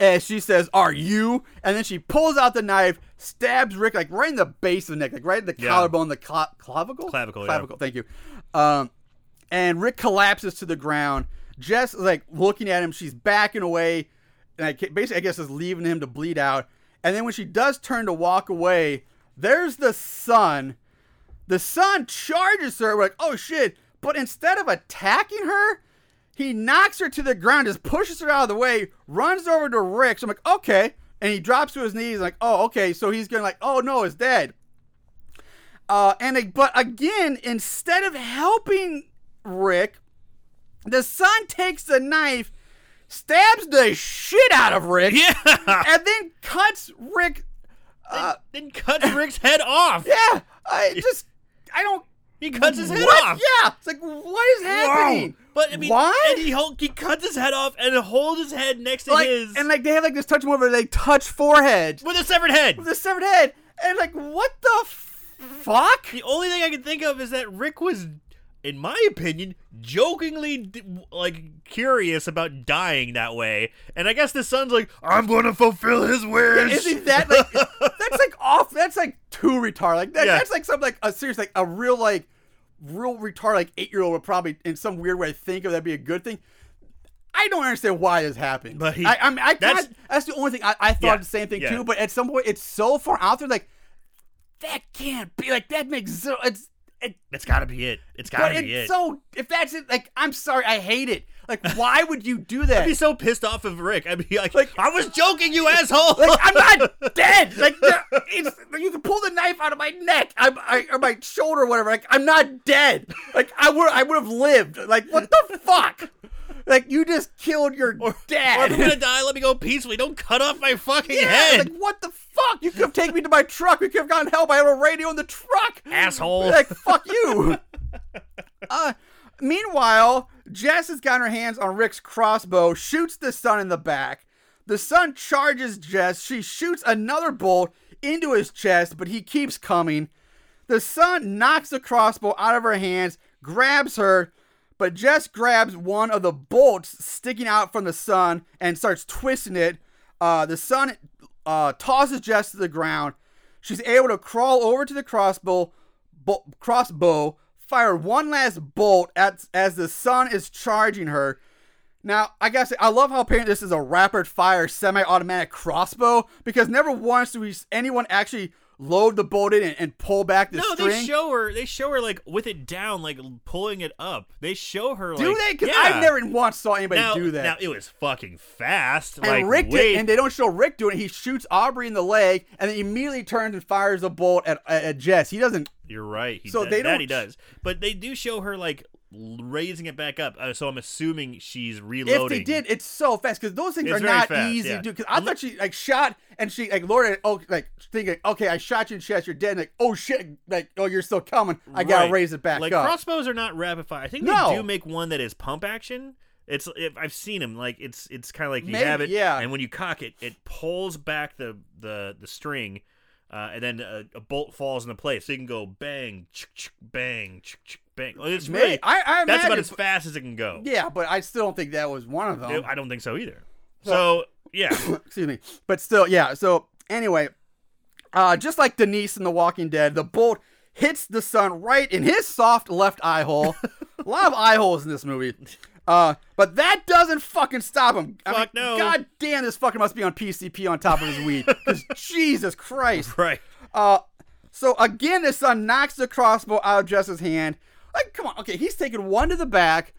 as she says, "Are you?" And then she pulls out the knife, stabs Rick like right in the base of the neck, like right in the Yeah. collarbone, the cla- clavicle, Clavicle, yeah. clavicle. Thank you. Um, and Rick collapses to the ground. Jess is like looking at him. She's backing away, and I basically I guess is leaving him to bleed out. And then when she does turn to walk away, there's the son. The son charges her. We're like, oh shit! But instead of attacking her, he knocks her to the ground, just pushes her out of the way, runs over to Rick. So I'm like, okay. And he drops to his knees, like, oh, okay. So he's gonna like, oh no, it's dead. Uh, and but again, instead of helping Rick, the son takes the knife, stabs the shit out of Rick, Yeah. and then cuts Rick. Uh, then cuts Rick's head off. yeah, I just, I don't. He cuts his head what? off. Yeah, it's like, what is happening? But I mean, why? And he cuts his head off and holds his head next to like, his and like they have like this touch moment where they touch foreheads with a severed head. with a severed head, and like what the fuck? The only thing I can think of is that Rick was, in my opinion, jokingly like curious about dying that way, and I guess the son's like, "I'm going to fulfill his wish." Isn't that like that's like off? That's like too retarded. Like that, Yeah. that's like some like a serious like a real like real retarded like eight year old would probably in some weird way think of that be a good thing. I don't understand why this happened. But he- I, I mean, I that's- that's that's the only thing I, I thought Yeah, the same thing yeah. too. But at some point, it's so far out there, like that can't be like that makes zero. It's it, It's got to be it. It's got but to be it's it. so if that's it, like I'm sorry, I hate it. Like, why would you do that? I'd be so pissed off of Rick. I'd be like, Like- "I was joking, you asshole." like I'm not dead. Like, it's, you can pull the knife out of my neck, I'm, I, or my shoulder, or whatever. Like I'm not dead. Like I would, I would have lived. Like what the fuck? Like you just killed your Or dad. if I'm gonna die, let me go peacefully. Don't cut off my fucking yeah, head, like what the fuck? You could have taken me to my truck. We could have gotten help. I have a radio in the truck. asshole. Like fuck you. uh, meanwhile, Jess has got her hands on Rick's crossbow, shoots the son in the back. The son charges Jess. She shoots another bolt into his chest, but he keeps coming. The son knocks the crossbow out of her hands, grabs her, but Jess grabs one of the bolts sticking out from the son and starts twisting it. Uh, the son uh, tosses Jess to the ground. She's able to crawl over to the crossbow, bo- crossbow, fire one last bolt at, as the son is charging her. Now, I say, I love how apparent this is a rapid fire semi automatic crossbow because never once do we anyone actually load the bolt in and, and pull back the no, string. they show her. They show her like with it down, like pulling it up. They show her. do they? Because yeah. I've never once saw anybody now, do that. Now it was fucking fast. and like, Rick wait, did, and they don't show Rick doing it. He shoots Aubrey in the leg, and then immediately turns and fires a bolt at, at, at Jess. He doesn't. You're right. He So does, they don't he does, but they do show her like raising it back up. Uh, so I'm assuming she's reloading. If they did, it's so fast because those things It's are not fast, easy yeah. to do. Because I thought she like shot and she like it. Oh, like thinking, okay, I shot you in chest. You're dead. And, like, oh shit, like oh, you're still coming. I gotta Right. raise it back like up. crossbows are not rapid fire. I think No. they do make one that is pump action. It's if I've seen them like it's it's kind of like you Maybe, have it, yeah. and when you cock it, it pulls back the the the string, uh, and then a, a bolt falls into place. So you can go bang, chick, bang, chick, bang. It's really I- I that's about as fast as it can go. yeah, but I still don't think that was one of them. I don't think so either. So yeah, excuse me but still yeah so anyway uh just like denise in the walking dead the bolt hits the son right in his soft left eye hole a lot of eye holes in this movie uh but that doesn't fucking stop him. I Fuck mean, no. god damn this fucking must be on pcp on top of his weed. Because jesus christ. Right. uh so again the son knocks the crossbow out of jess's hand. Like come on. Okay he's taking one to the back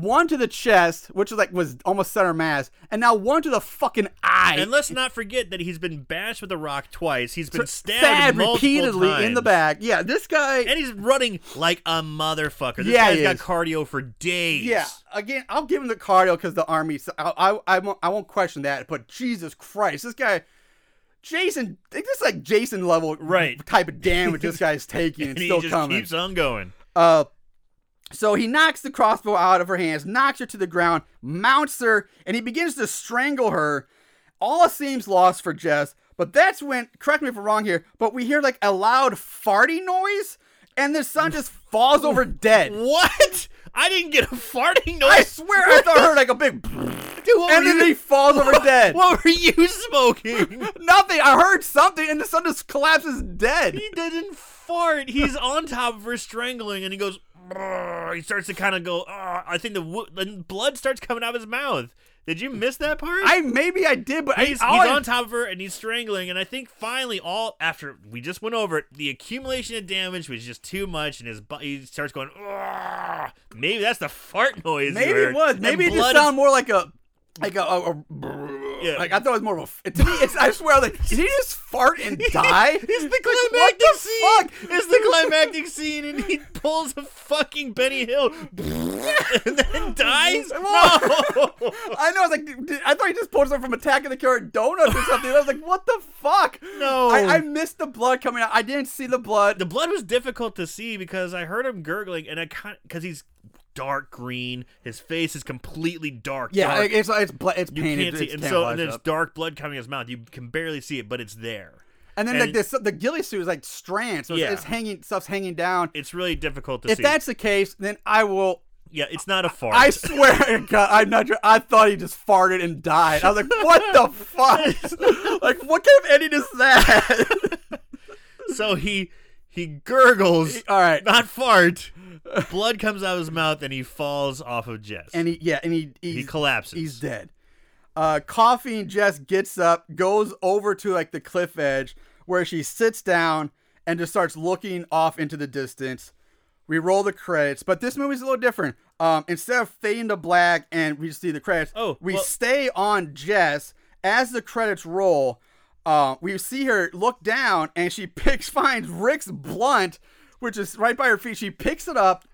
one to the chest, which is like was almost center mass, and now one to the fucking eye. And let's not forget that he's been bashed with a rock twice. He's been stabbed, stabbed repeatedly in the back. Yeah, this guy. and he's running like a motherfucker. This Yeah, guy's he got cardio for days. yeah, again, I'll give him the cardio because the army. So I, I, I won't, I won't question that. But Jesus Christ, this guy, Jason, this is like Jason level Right. type of damage this guy's taking and, and he still just coming. keeps on going. Uh, so he knocks the crossbow out of her hands, knocks her to the ground, mounts her, and he begins to strangle her. All seems lost for Jess, but that's when, correct me if I'm wrong here, but we hear like a loud farting noise, and the son just falls over dead. What? I didn't get a farting noise. I swear I thought I heard like a big, Dude, and then you- he falls over dead. What were you smoking? Nothing. I heard something, and the son just collapses dead. he didn't fart. He's on top of her strangling, and he goes. He starts to kind of go. I think the, wo- the blood starts coming out of his mouth. Did you miss that part? I maybe I did, but He's, I, he's I- on top of her and he's strangling, and I think finally, all after we just went over it, the accumulation of damage was just too much, and his bu- he starts going. "Ugh." Maybe that's the fart noise. Maybe it was. Maybe it just blood is- sounded more like a like a, a, a Yeah. like I thought it was more of a to me. It's I swear like did he just fart and die? It's the Like, what climactic the scene. fuck? It's the climactic scene, and he pulls a fucking Benny Hill, and then dies. No. I know. I was like, did- I thought he just pulled something from Attack of the Killer Donuts or something. I was like, what the fuck? No. I, I missed the blood coming out. I didn't see the blood. the blood was difficult to see because I heard him gurgling, and I kind because he's dark green. His face is completely dark. yeah, dark. like, it's it's bla- it's you painted. can't see, it's and so and there's up. dark blood coming out of his mouth. You can barely see it, but it's there. and then and- like this, the ghillie suit is like strands, so it's, Yeah. it's hanging stuff's hanging down. It's really difficult to If see. If that's the case, then I will yeah, it's not a fart. I swear God, I'm not. I thought he just farted and died. I was like, "What the fuck? like, what kind of ending is that?" so he he gurgles. All right, not fart. Blood comes out of his mouth and he falls off of Jess. and he, yeah, and he, he collapses. He's dead. Uh, Coffee and Jess gets up, goes over to like the cliff edge where she sits down and just starts looking off into the distance. We roll the credits, but this movie's a little different. Um, instead of fading to black and we just see the credits, Oh, we well- stay on Jess as the credits roll. Uh, we see her look down and she picks finds Rick's blunt, which is right by her feet. She picks it up,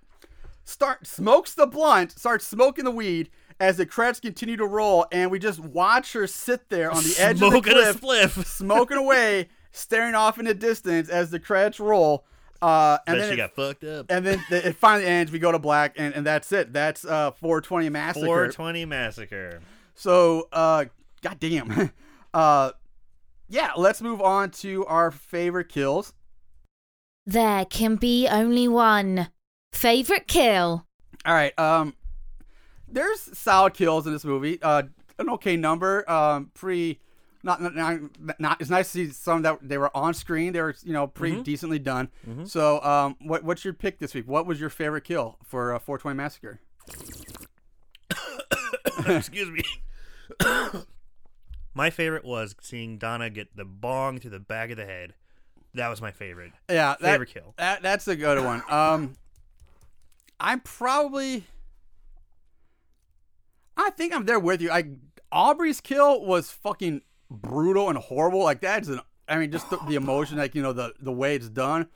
start smokes the blunt, starts smoking the weed as the credits continue to roll, and we just watch her sit there on the edge Smoking of the a cliff, spliff. smoking away, staring off in the distance as the credits roll. Uh, and Bet then she it, got fucked up. and then the- it finally ends. We go to black, and, and that's it. That's uh 420 massacre. 420 massacre. So, uh, goddamn. uh, yeah. Let's move on to our favorite kills. There can be only one. Favorite kill? All right. Um, there's solid kills in this movie. Uh, an okay number. Um, pretty. Not, not, not, not. It's nice to see some that they were on screen. They were, you know, pretty decently done. So, um, what, what's your pick this week? What was your favorite kill for uh, 420 Massacre? Excuse me. my favorite was seeing Donna get the bong to the back of the head. That was my favorite. Yeah, that, Favorite kill. That that's a good one. Um, I'm probably. I think I'm there with you. I Aubrey's kill was fucking brutal and horrible. Like that's an. I mean, just the, the emotion, like you know, the the way it's done.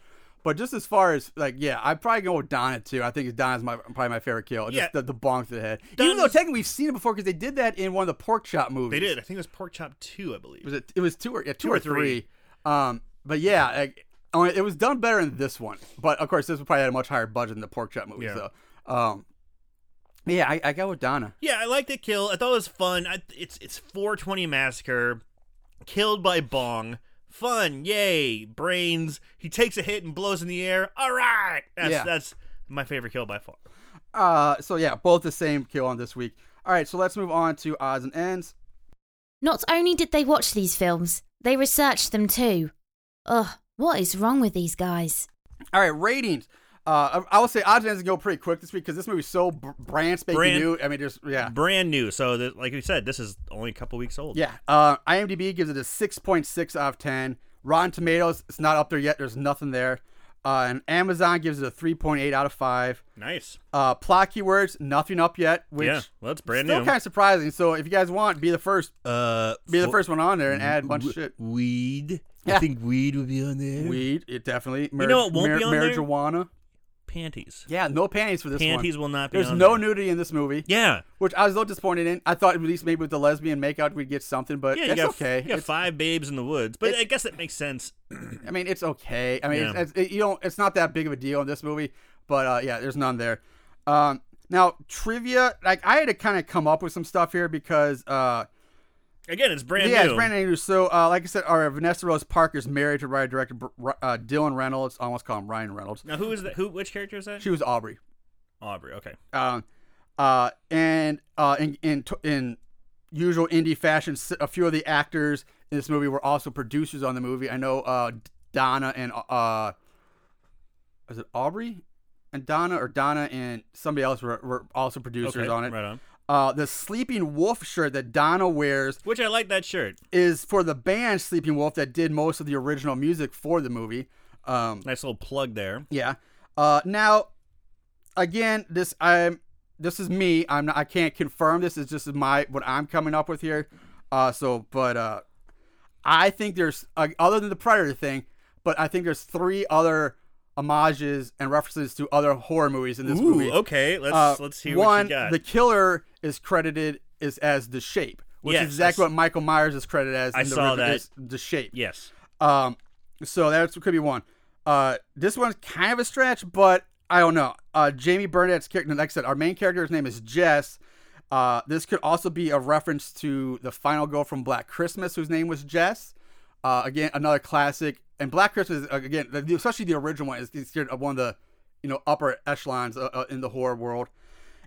But just as far as like, yeah, I'd probably go with Donna too. I think Donna's my probably my favorite kill. Just Yeah. the, the bonk to the head. Even though Donna's- technically we've seen it before because they did that in one of the pork chop movies. They did. I think it was Pork Chop 2, I believe. Was it? It was two or yeah, two, Two or three. three. Um, but yeah, like, it was done better in this one. But of course, this one probably had a much higher budget than the pork chop movie. Yeah. So, um, yeah, I, I go with Donna. Yeah, I liked the kill. I thought it was fun. I, it's it's 420 massacre, killed by bong. Fun, yay! Brains. He takes a hit and blows in the air. All right, that's Yeah. that's my favorite kill by far. Uh, so yeah, both the same kill on this week. All right, so let's move on to odds and ends. Not only did they watch these films, they researched them too. Ugh, what is wrong with these guys? All right, ratings. Uh, I I will say odds and ends go pretty quick this week because this movie's so br- brand spanking Brand- new. I mean, just yeah, Brand new. So, that, like we said, this is only a couple weeks old. yeah. Uh, IMDb gives it a six point six out of ten. Rotten Tomatoes, it's not up there yet. There's nothing there. Uh, and Amazon gives it a three point eight out of five. Nice. Uh, plot keywords, nothing up yet, which yeah. Well, it's brand still new. kind of surprising. So if you guys want, be the first, uh, be the first one on there and add a bunch of shit. Weed. Yeah. I think weed would be on there. Weed, it definitely. You know it won't be on there? marijuana. Panties. Yeah, no panties for this Panties one. will not be There's no there. nudity in this movie, Yeah. which I was a little disappointed in. I thought at least maybe with the lesbian makeout we'd get something, but Yeah, you got, okay. You got It's- five babes in the woods, but it- I guess that makes sense. I mean, it's okay. I mean, Yeah. it's, it's, you don't. It's not that big of a deal in this movie, but uh, yeah, there's none there. Um, now trivia, like I had to kind of come up with some stuff here because uh, Again, it's brand yeah, new. it's brand new. So, uh, like I said, our Vanessa Rose Parker's married to writer director uh, Dylan Reynolds. I almost call him Ryan Reynolds. Now, who is that? Who? Which character is that? She was Aubrey. Aubrey. Okay. Um, uh, and uh, in in in usual indie fashion, a few of the actors in this movie were also producers on the movie. I know uh, Donna and uh, is it Aubrey and Donna or Donna and somebody else were, were also producers Okay, on it. right on. Uh, the Sleeping Wolf shirt that Donna wears Which I like that shirt. is for the band Sleeping Wolf that did most of the original music for the movie. Um, Nice little plug there. yeah. Uh, now, again, this I'm this is me. I'm not. I can't confirm this. Is just my what I'm coming up with here. Uh, so, but uh, I think there's uh, other than the Predator thing, but I think there's three other homages and references to other horror movies in this Ooh, movie. okay. Let's Uh, let's hear one, what you got. the killer is credited is as the Shape, which Yes, is exactly what Michael Myers is credited as. I in the saw original- that. the Shape. yes. Um, so that could be one. Uh, this one's kind of a stretch, but I don't know. Uh, Jamie Bernadette's character, like I said, our main character's name is Jess. Uh, this could also be a reference to the final girl from Black Christmas, whose name was Jess. Uh, again, another classic. And Black Christmas, uh, again, especially the original one, is considered one of the you know upper echelons uh, uh, in the horror world.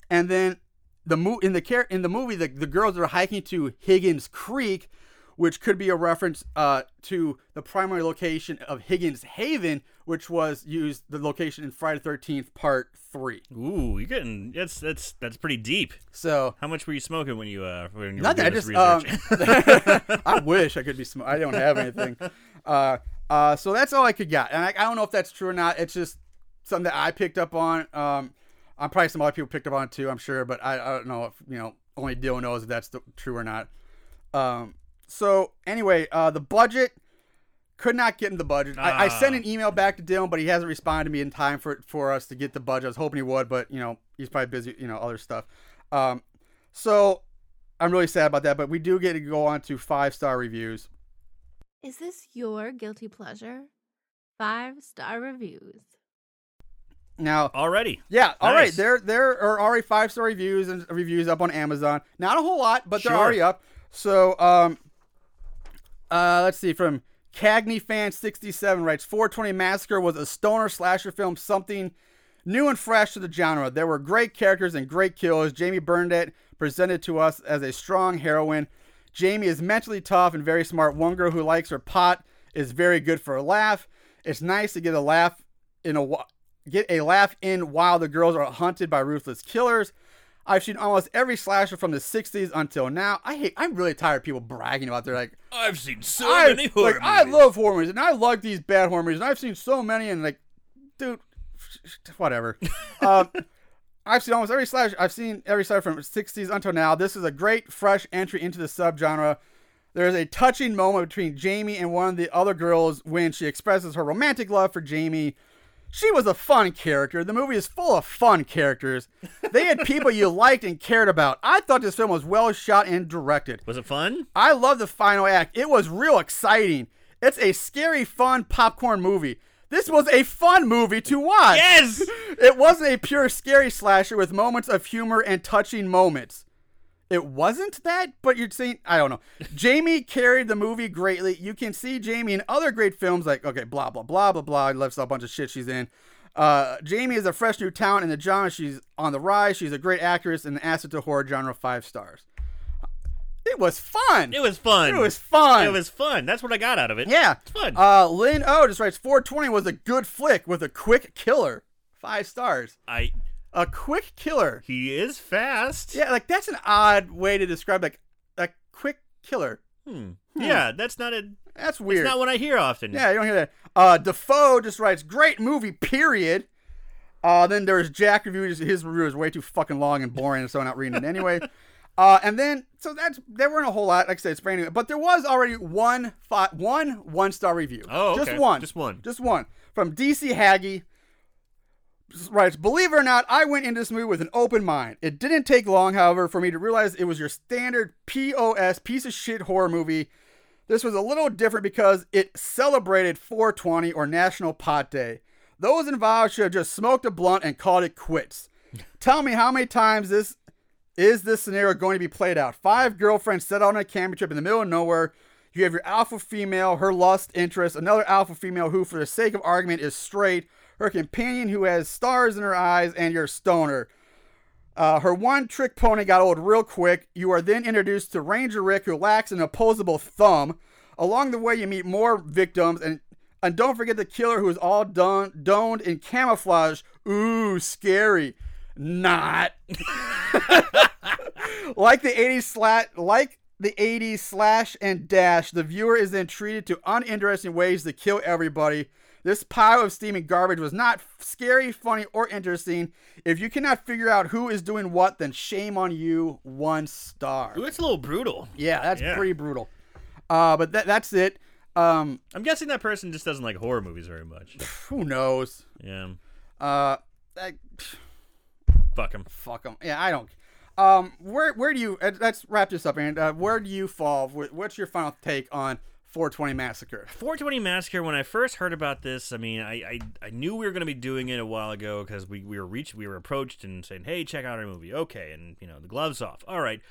And then the mo- in the car- in the movie, the, the girls are hiking to Higgins Creek, which could be a reference uh, to the primary location of Higgins Haven, which was used the location in Friday Thirteenth Part Three. Ooh, you're getting that's that's that's pretty deep. So How much were you smoking when you uh when you were nothing. I just um. I wish I could be. smoking. I don't have anything. Uh, uh, so that's all I could get, and I, I don't know if that's true or not. It's just something that I picked up on. Um, I'm probably some other people picked up on too. I'm sure, but I, I don't know if you know. Only Dylan knows if that's the, true or not. Um, So anyway, uh, the budget could not get in the budget. I, I sent Ah. an email back to Dylan, but he hasn't responded to me in time for for us to get the budget. I was hoping he would, but you know he's probably busy, you know, other stuff. Um, so I'm really sad about that. But we do get to go on to five star reviews. Is this your guilty pleasure? Five star reviews. Now, Already. yeah, all right, Nice. there there are already five star reviews and reviews up on Amazon. Not a whole lot, but they're Sure. already up. So, um, uh, let's see from Cagney fan 67 writes 420 Massacre was a stoner slasher film, something new and fresh to the genre. There were great characters and great kills. Jamie Bernadette presented to us as a strong heroine. Jamie is mentally tough and very smart. One girl who likes her pot is very good for a laugh. It's nice to get a laugh in a get a laugh in while the girls are hunted by ruthless killers. I've seen almost every slasher from the 60s until now. I hate I'm really tired of people bragging about they're like I've seen so I, many horror like, I love horror movies and I like these bad horror movies and I've seen so many and like dude whatever. um, I've seen almost every slash I've seen every slasher from the 60s until now. This is a great fresh entry into the subgenre. There's a touching moment between Jamie and one of the other girls when she expresses her romantic love for Jamie. She was a fun character. The movie is full of fun characters. They had people you liked and cared about. I thought this film was well shot and directed. Was it fun? I love the final act. It was real exciting. It's a scary, fun popcorn movie. This was a fun movie to watch. Yes! It wasn't a pure scary slasher with moments of humor and touching moments. It wasn't that, but you're saying I don't know. Jamie carried the movie greatly. You can see Jamie in other great films like okay, blah blah blah blah blah. Lists a bunch of shit she's in. Uh, Jamie is a fresh new talent in the genre. She's on the rise. She's a great actress and an asset to horror genre. Five stars. It was fun. It was fun. It was fun. It was fun. That's what I got out of it. Yeah. It's fun. Uh, Lynn O just writes 420 was a good flick with a quick killer. Five stars. I A quick killer. he is fast. Yeah, like that's an odd way to describe like a quick killer. Hmm. Yeah, that's not a That's it's weird. not what I hear often. yeah, you don't hear that. Uh, Defoe just writes great movie. Period. Uh, then there's Jack review. His review is way too fucking long and boring, so I'm not reading it anyway. Uh, and then so that's there weren't a whole lot. Like I said, it's brand new, but there was already one fi- one one star review. Oh, just one, Just one. just one from DC Haggy. Writes, believe it or not, I went into this movie with an open mind. It didn't take long, however, for me to realize it was your standard POS piece of shit horror movie. This was a little different because it celebrated 420 or National Pot Day. Those involved should have just smoked a blunt and called it quits. Tell me how many times this is this scenario going to be played out? Five girlfriends set out on a camping trip in the middle of nowhere. You have your alpha female, her lust interest, another alpha female who, for the sake of argument, is straight, her companion who has stars in her eyes, and your stoner. Uh, her one trick pony got old real quick. You are then introduced to Ranger Rick, who lacks an opposable thumb. Along the way, you meet more victims, and and don't forget the killer, who is all done donned in camouflage. Ooh, scary. Not like the 80s slat, like the 80s slash and dash. The viewer is then treated to uninteresting ways to kill everybody. This pile of steaming garbage was not scary, funny, or interesting. If you cannot figure out who is doing what, then shame on you. One star. Ooh, it's a little brutal. Yeah, that's Yeah. pretty brutal. Uh, but that, that's it. Um, I'm guessing that person just doesn't like horror movies very much. who knows? Yeah. Uh, I, Fuck him. fuck him. Yeah, I don't. Um, where where do you? uh, Let's wrap this up, and uh, where do you fall? What's your final take on 420 Massacre? 420 Massacre. When I first heard about this, I mean, I I, I knew we were going to be doing it a while ago because we, we were reached, we were approached and saying, "Hey, check out our movie." Okay, and you know the gloves off. All right.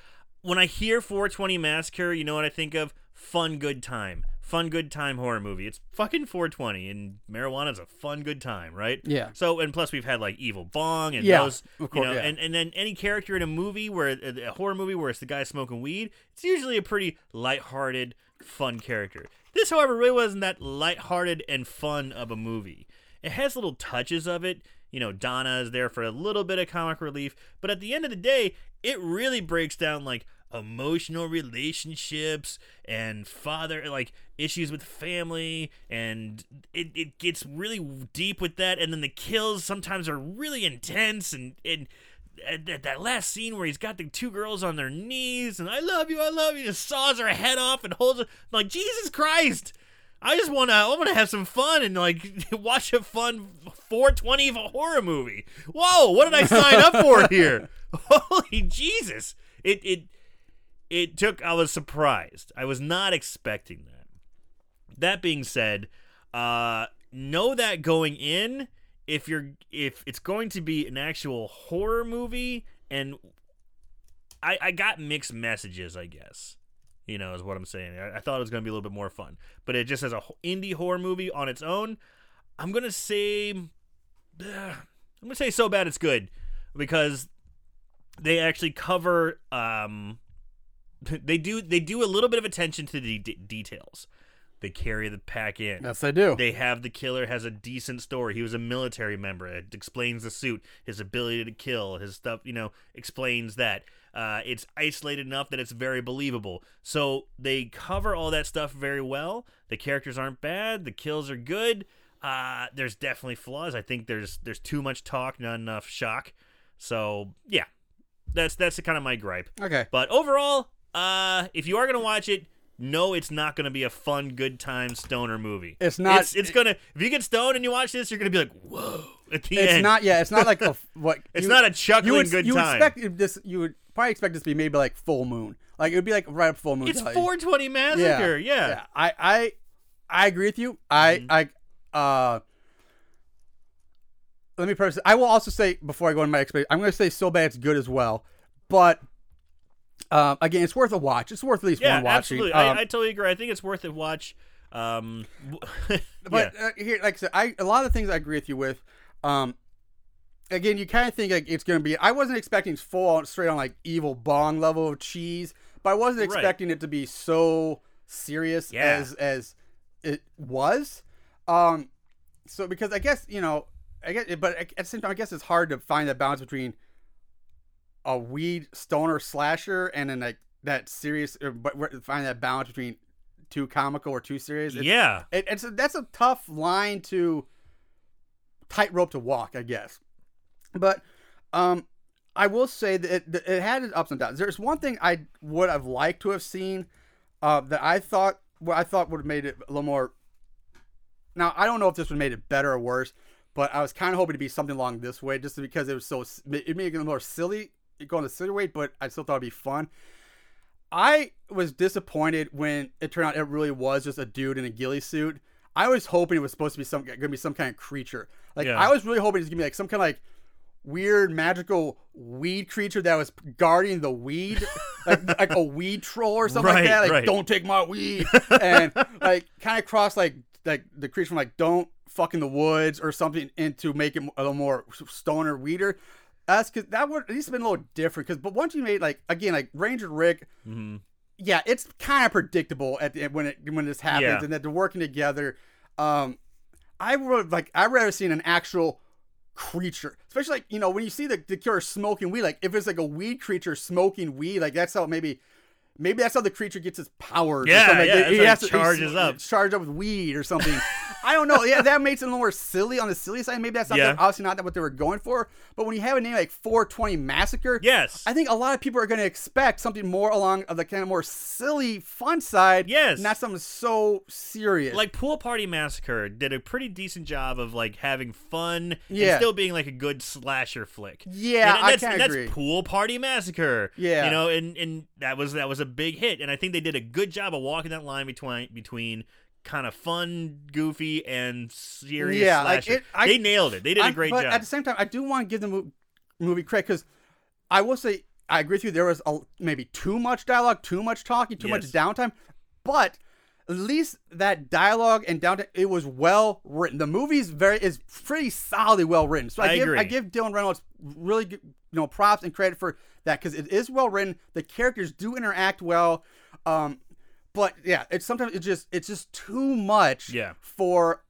When I hear 420 Massacre, you know what I think of? Fun, good time. Fun, good time horror movie. It's fucking 420, and marijuana's a fun, good time, right? Yeah. So, and plus we've had like Evil Bong and Yeah, those, of you know, yeah. and and then any character in a movie where a, a horror movie where it's the guy smoking weed, it's usually a pretty lighthearted, fun character. This, however, really wasn't that lighthearted and fun of a movie. It has little touches of it. You know, Donna is there for a little bit of comic relief, but at the end of the day, it really breaks down like emotional relationships and father like issues with family and it, it gets really deep with that and then the kills sometimes are really intense and and at, at that last scene where he's got the two girls on their knees and I love you, I love you, just saws her head off and holds her. I'm like Jesus Christ! I just wanna, I wanna have some fun and like watch a fun 420 of a horror movie. Whoa, what did I sign up for here? Holy Jesus! It it it took. I was surprised. I was not expecting that. That being said, uh, know that going in, if you're if it's going to be an actual horror movie, and I I got mixed messages, I guess. You know, is what I'm saying. I, I thought it was going to be a little bit more fun, but it just as a indie horror movie on its own, I'm gonna say, I'm gonna say so bad it's good because they actually cover um they do they do a little bit of attention to the de- details. They carry the pack in. Yes, I do. They have the killer has a decent story. He was a military member. It explains the suit, his ability to kill, his stuff. You know, explains that. Uh, it's isolated enough that it's very believable. So they cover all that stuff very well. The characters aren't bad. The kills are good. Uh, there's definitely flaws. I think there's there's too much talk, not enough shock. So yeah, that's that's kind of my gripe. Okay. But overall, uh, if you are gonna watch it, no, it's not gonna be a fun, good time stoner movie. It's not- It's, it's gonna. If you get stoned and you watch this, you're gonna be like, whoa. At the It's end. not. Yeah, it's not like a, what. It's you- not a chuckling you would, good you time. expect this. You would probably expect this to be maybe like full moon. Like it would be like right up full moon. It's 420 massacre. Yeah. I I I agree with you. I Mm-hmm. I uh. Let me first. I will also say before I go into my expectation, I'm going to say so bad it's good as well, but. Um, again, it's worth a watch. It's worth at least Yeah, one watching. absolutely. Um, I, I totally agree. I think it's worth a watch. Um, But yeah. uh, here, like I said, I a lot of the things I agree with you with. Um, again, you kind of think like it's going to be. I wasn't expecting full on straight on like evil bong level of cheese, but I wasn't Right. expecting it to be so serious Yeah. as as it was. Um, so because I guess you know, I guess, but at the same time, I guess it's hard to find that balance between a weed stoner slasher and then like that serious, uh, but find that balance between too comical or too serious. It's- yeah. it, it's a, that's a tough line to tightrope to walk, I guess. But um, I will say that it, that it had its ups and downs. There's one thing I would have liked to have seen uh, that I thought what I thought would have made it a little more. Now I don't know if this would have made it better or worse, but I was kind of hoping to be something along this way, just because it was so it made it more silly, going the silly way, but I still thought it'd be fun. I was disappointed when it turned out it really was just a dude in a ghillie suit. I was hoping it was supposed to be some gonna be some kind of creature. Like Yeah. I was really hoping it was gonna be like some kind of like weird magical weed creature that was guarding the weed, like like a weed troll or something Right, like that. Like right. don't take my weed, and like kind of cross like like the creature from like don't fuck in the woods or something into make it a little more stoner weeder. That's because that would at least been a little different. Because but once you made like again like Ranger Rick, Mm-hmm. yeah, it's kind of predictable at the, when it when this happens Yeah. and that they're working together. Um, I would like I rather seen an actual creature, especially like you know when you see the the killer smoking weed. Like if it's like a weed creature smoking weed, like that's how maybe. Maybe that's how the creature gets its powers. Yeah, yeah, Like, he how he has to- charges up. he's Charged up with weed or something. I don't know. Yeah, that makes it a little more silly on the silly side. Maybe that's not Yeah. obviously not what they were going for. But when you have a name like 420 Massacre, Yes. I think a lot of people are going to expect something more along of the kind of more silly, fun side. Yes. Not something so serious. like Pool Party Massacre did a pretty decent job of like having fun Yeah. and still being like a good slasher flick. Yeah, and I that's, kinda and that's. Pool Party Massacre. Yeah. you know, and and that was that was a big hit, and I think they did a good job of walking that line between between kind of fun, goofy, and serious Yeah, like, it- I- they nailed it. They did a I'm- great but job. At the same time, I do want to give the mo- movie credit because I will say I agree with you. There was a, maybe too much dialogue, too much talking, too much downtime, but at least that dialogue and downtime it was well written. The movie's very is pretty solidly well written. So I, I give agree. I give Dylan Reynolds really good, you know props and credit for that because it is well written. The characters do interact well. Um, but yeah, it's sometimes it's just it's just too much Yeah. for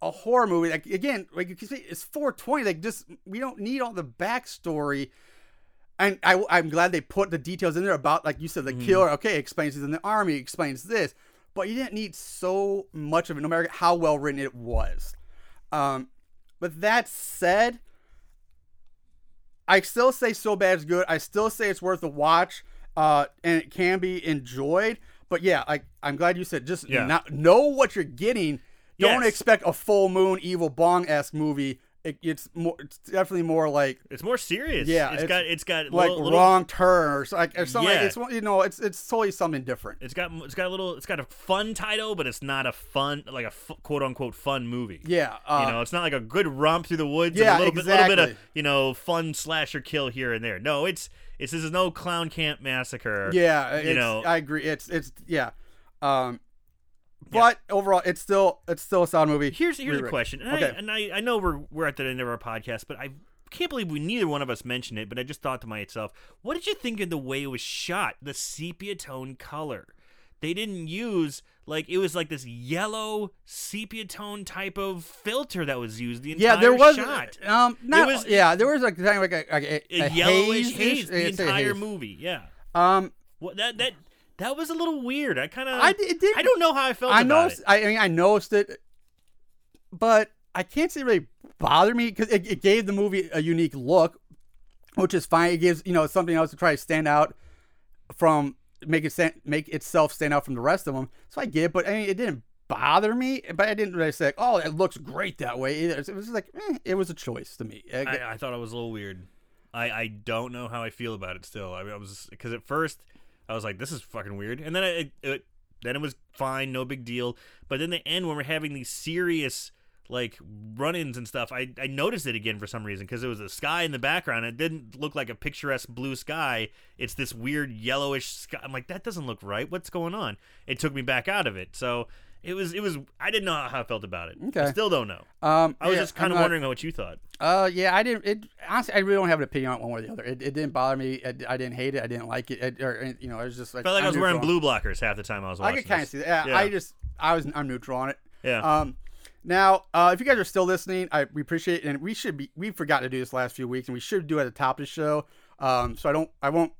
a horror movie. Like again, like you can see, it's 420. Like just we don't need all the backstory. And I, I'm glad they put the details in there about, like you said, the killer. Okay, explains he's in the army, explains this, but you didn't need so much of it, no matter how well written it was. Um, but that said, I still say so bad is good. I still say it's worth a watch, uh, and it can be enjoyed. But yeah, I I'm glad you said just Yeah. not, know what you're getting. Don't Yes. expect a full moon evil bong esque movie. It, it's more. It's definitely more like It's more serious. Yeah, it's it's got it's got like little, little- wrong turn or, like, or something. Yeah. Like, it's you know it's it's totally something different. It's got it's got a little it's got a fun title, but it's not a fun like a f- quote unquote fun movie. Yeah, uh, you know, it's not like a good romp through the woods. Yeah, a little bit, little bit of you know fun slasher kill here and there. No, it's it's this is no clown camp massacre. Yeah, you know, I agree. It's it's yeah, um, but overall, it's still it's still a solid movie. Here's here's a question, and, Okay. I, and I I know we're we're at the end of our podcast, but I can't believe we neither one of us mentioned it. But I just thought to myself, what did you think of the way it was shot? The sepia tone color. They didn't use like it was like this yellow sepia tone type of filter that was used the entire yeah, there was shot. um not was- yeah there was like kind of like a, like a, A, a yellowish haze-ish- haze the entire haze. movie. Yeah. Um, What that that that was a little weird. I kind of I did- it I don't know how I felt I about noticed. it. I, I mean, I noticed it, but I can't say it really bothered me because it, it gave the movie a unique look, which is fine. It gives you know something else to try to stand out from make it stand, make itself stand out from the rest of them. So I get it, but I mean, it didn't bother me. But I didn't really say, "Oh, it looks great that way." Either. It was just like eh, it was a choice to me. I- I, I thought it was a little weird. I, I don't know how I feel about it still. I, I was because at first I was like, this is fucking weird, and then it, it then it was fine, no big deal. But then the end when we're having these serious like run-ins and stuff, I, I noticed it again for some reason because it was a sky in the background. It didn't look like a picturesque blue sky. It's this weird yellowish sky. I'm like, that doesn't look right. What's going on? It took me back out of it. So it was it was I didn't know how I felt about it. I Okay. still don't know. um, I was yeah, just kind of wondering what you thought. Uh, yeah, I didn't. It honestly, I really don't have an opinion on it one way or the other. It, it didn't bother me. It, I didn't hate it. I didn't like it. it or you know, it was just like felt like I was wearing blue blockers half the time I was I could kind of see that. Yeah, Yeah. I just I was I'm neutral on it. Yeah. Um, now uh, if you guys are still listening, I we appreciate it, and we should be we forgot to do this last few weeks, and we should do it at the top of the show. Um, so I don't I won't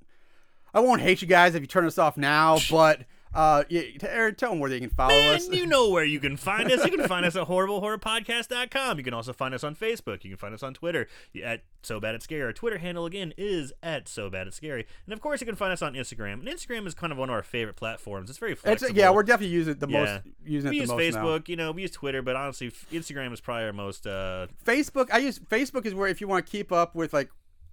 I won't hate you guys if you turn us off now, but uh, yeah, Aaron, tell them where they can follow Man, us. you know where you can find us. You can find us at horriblehorrorpodcast.com. You can also find us on Facebook. You can find us on Twitter at So Bad It's Scary. Our Twitter handle, again, is at So Bad It's Scary. And, of course, you can find us on Instagram. And Instagram is kind of one of our favorite platforms. It's very It's, flexible. yeah, we're definitely using it the Yeah. most using we it use most now. Facebook, you know, we use Twitter, but honestly, Instagram is probably our most. Uh, Facebook, I use Facebook is where if you want to keep up with like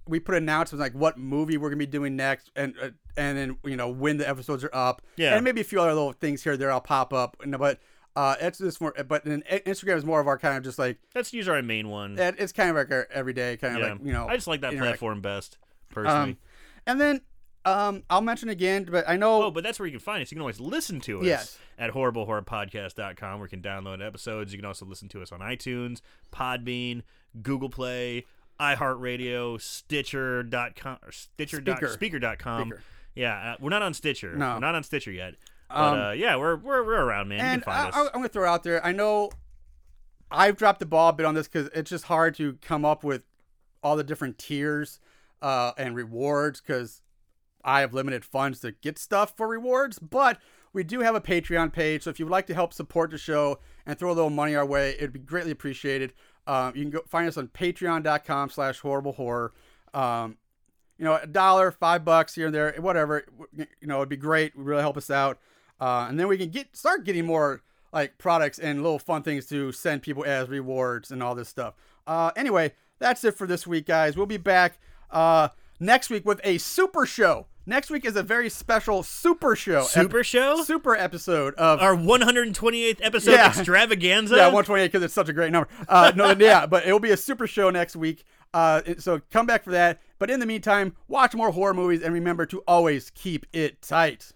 we put announcements like what movie we're gonna be doing next, and uh, and then you know when the episodes are up, Yeah. and maybe a few other little things here or there I'll pop up, and- but uh, it's just more. But then Instagram is more of our kind of just like that's usually our main one. it- it's kind of like our everyday kind of yeah. like you know. I just like that interact- platform best, personally. Um, and then um, I'll mention again, but I know Oh, but that's where you can find us. You can always listen to us Yes. at horriblehorrorpodcast.com where you can download episodes. You can also listen to us on iTunes, Podbean, Google Play, iHeartRadio, Stitcher.com, or Stitcher. Spreaker. Spreaker.com. Spreaker. Yeah, uh, we're not on Stitcher. No. We're not on Stitcher yet. But Um, uh, yeah, we're, we're, we're around, man. and you can find I, us. I'm gonna throw out there. I know I've dropped the ball a bit on this because it's just hard to come up with all the different tiers uh, and rewards because I have limited funds to get stuff for rewards. But we do have a Patreon page, so if you would like to help support the show and throw a little money our way, it'd be greatly appreciated. Um, you can go find us on Patreon.com/slash Horrible Horror. Um, you know, a dollar, five bucks here and there, whatever. You know, it'd be great. It would really help us out. Uh, and then we can get start getting more like products and little fun things to send people as rewards and all this stuff. Uh, anyway, that's it for this week, guys. We'll be back uh, next week with a super show. Next week is a very special super show. Super show? Super episode of Our 128th episode Yeah. extravaganza? yeah, 128 because it's such a great number. Uh, no, yeah, but it will be a super show next week. Uh, so come back for that. But in the meantime, watch more horror movies and remember to always keep it tight.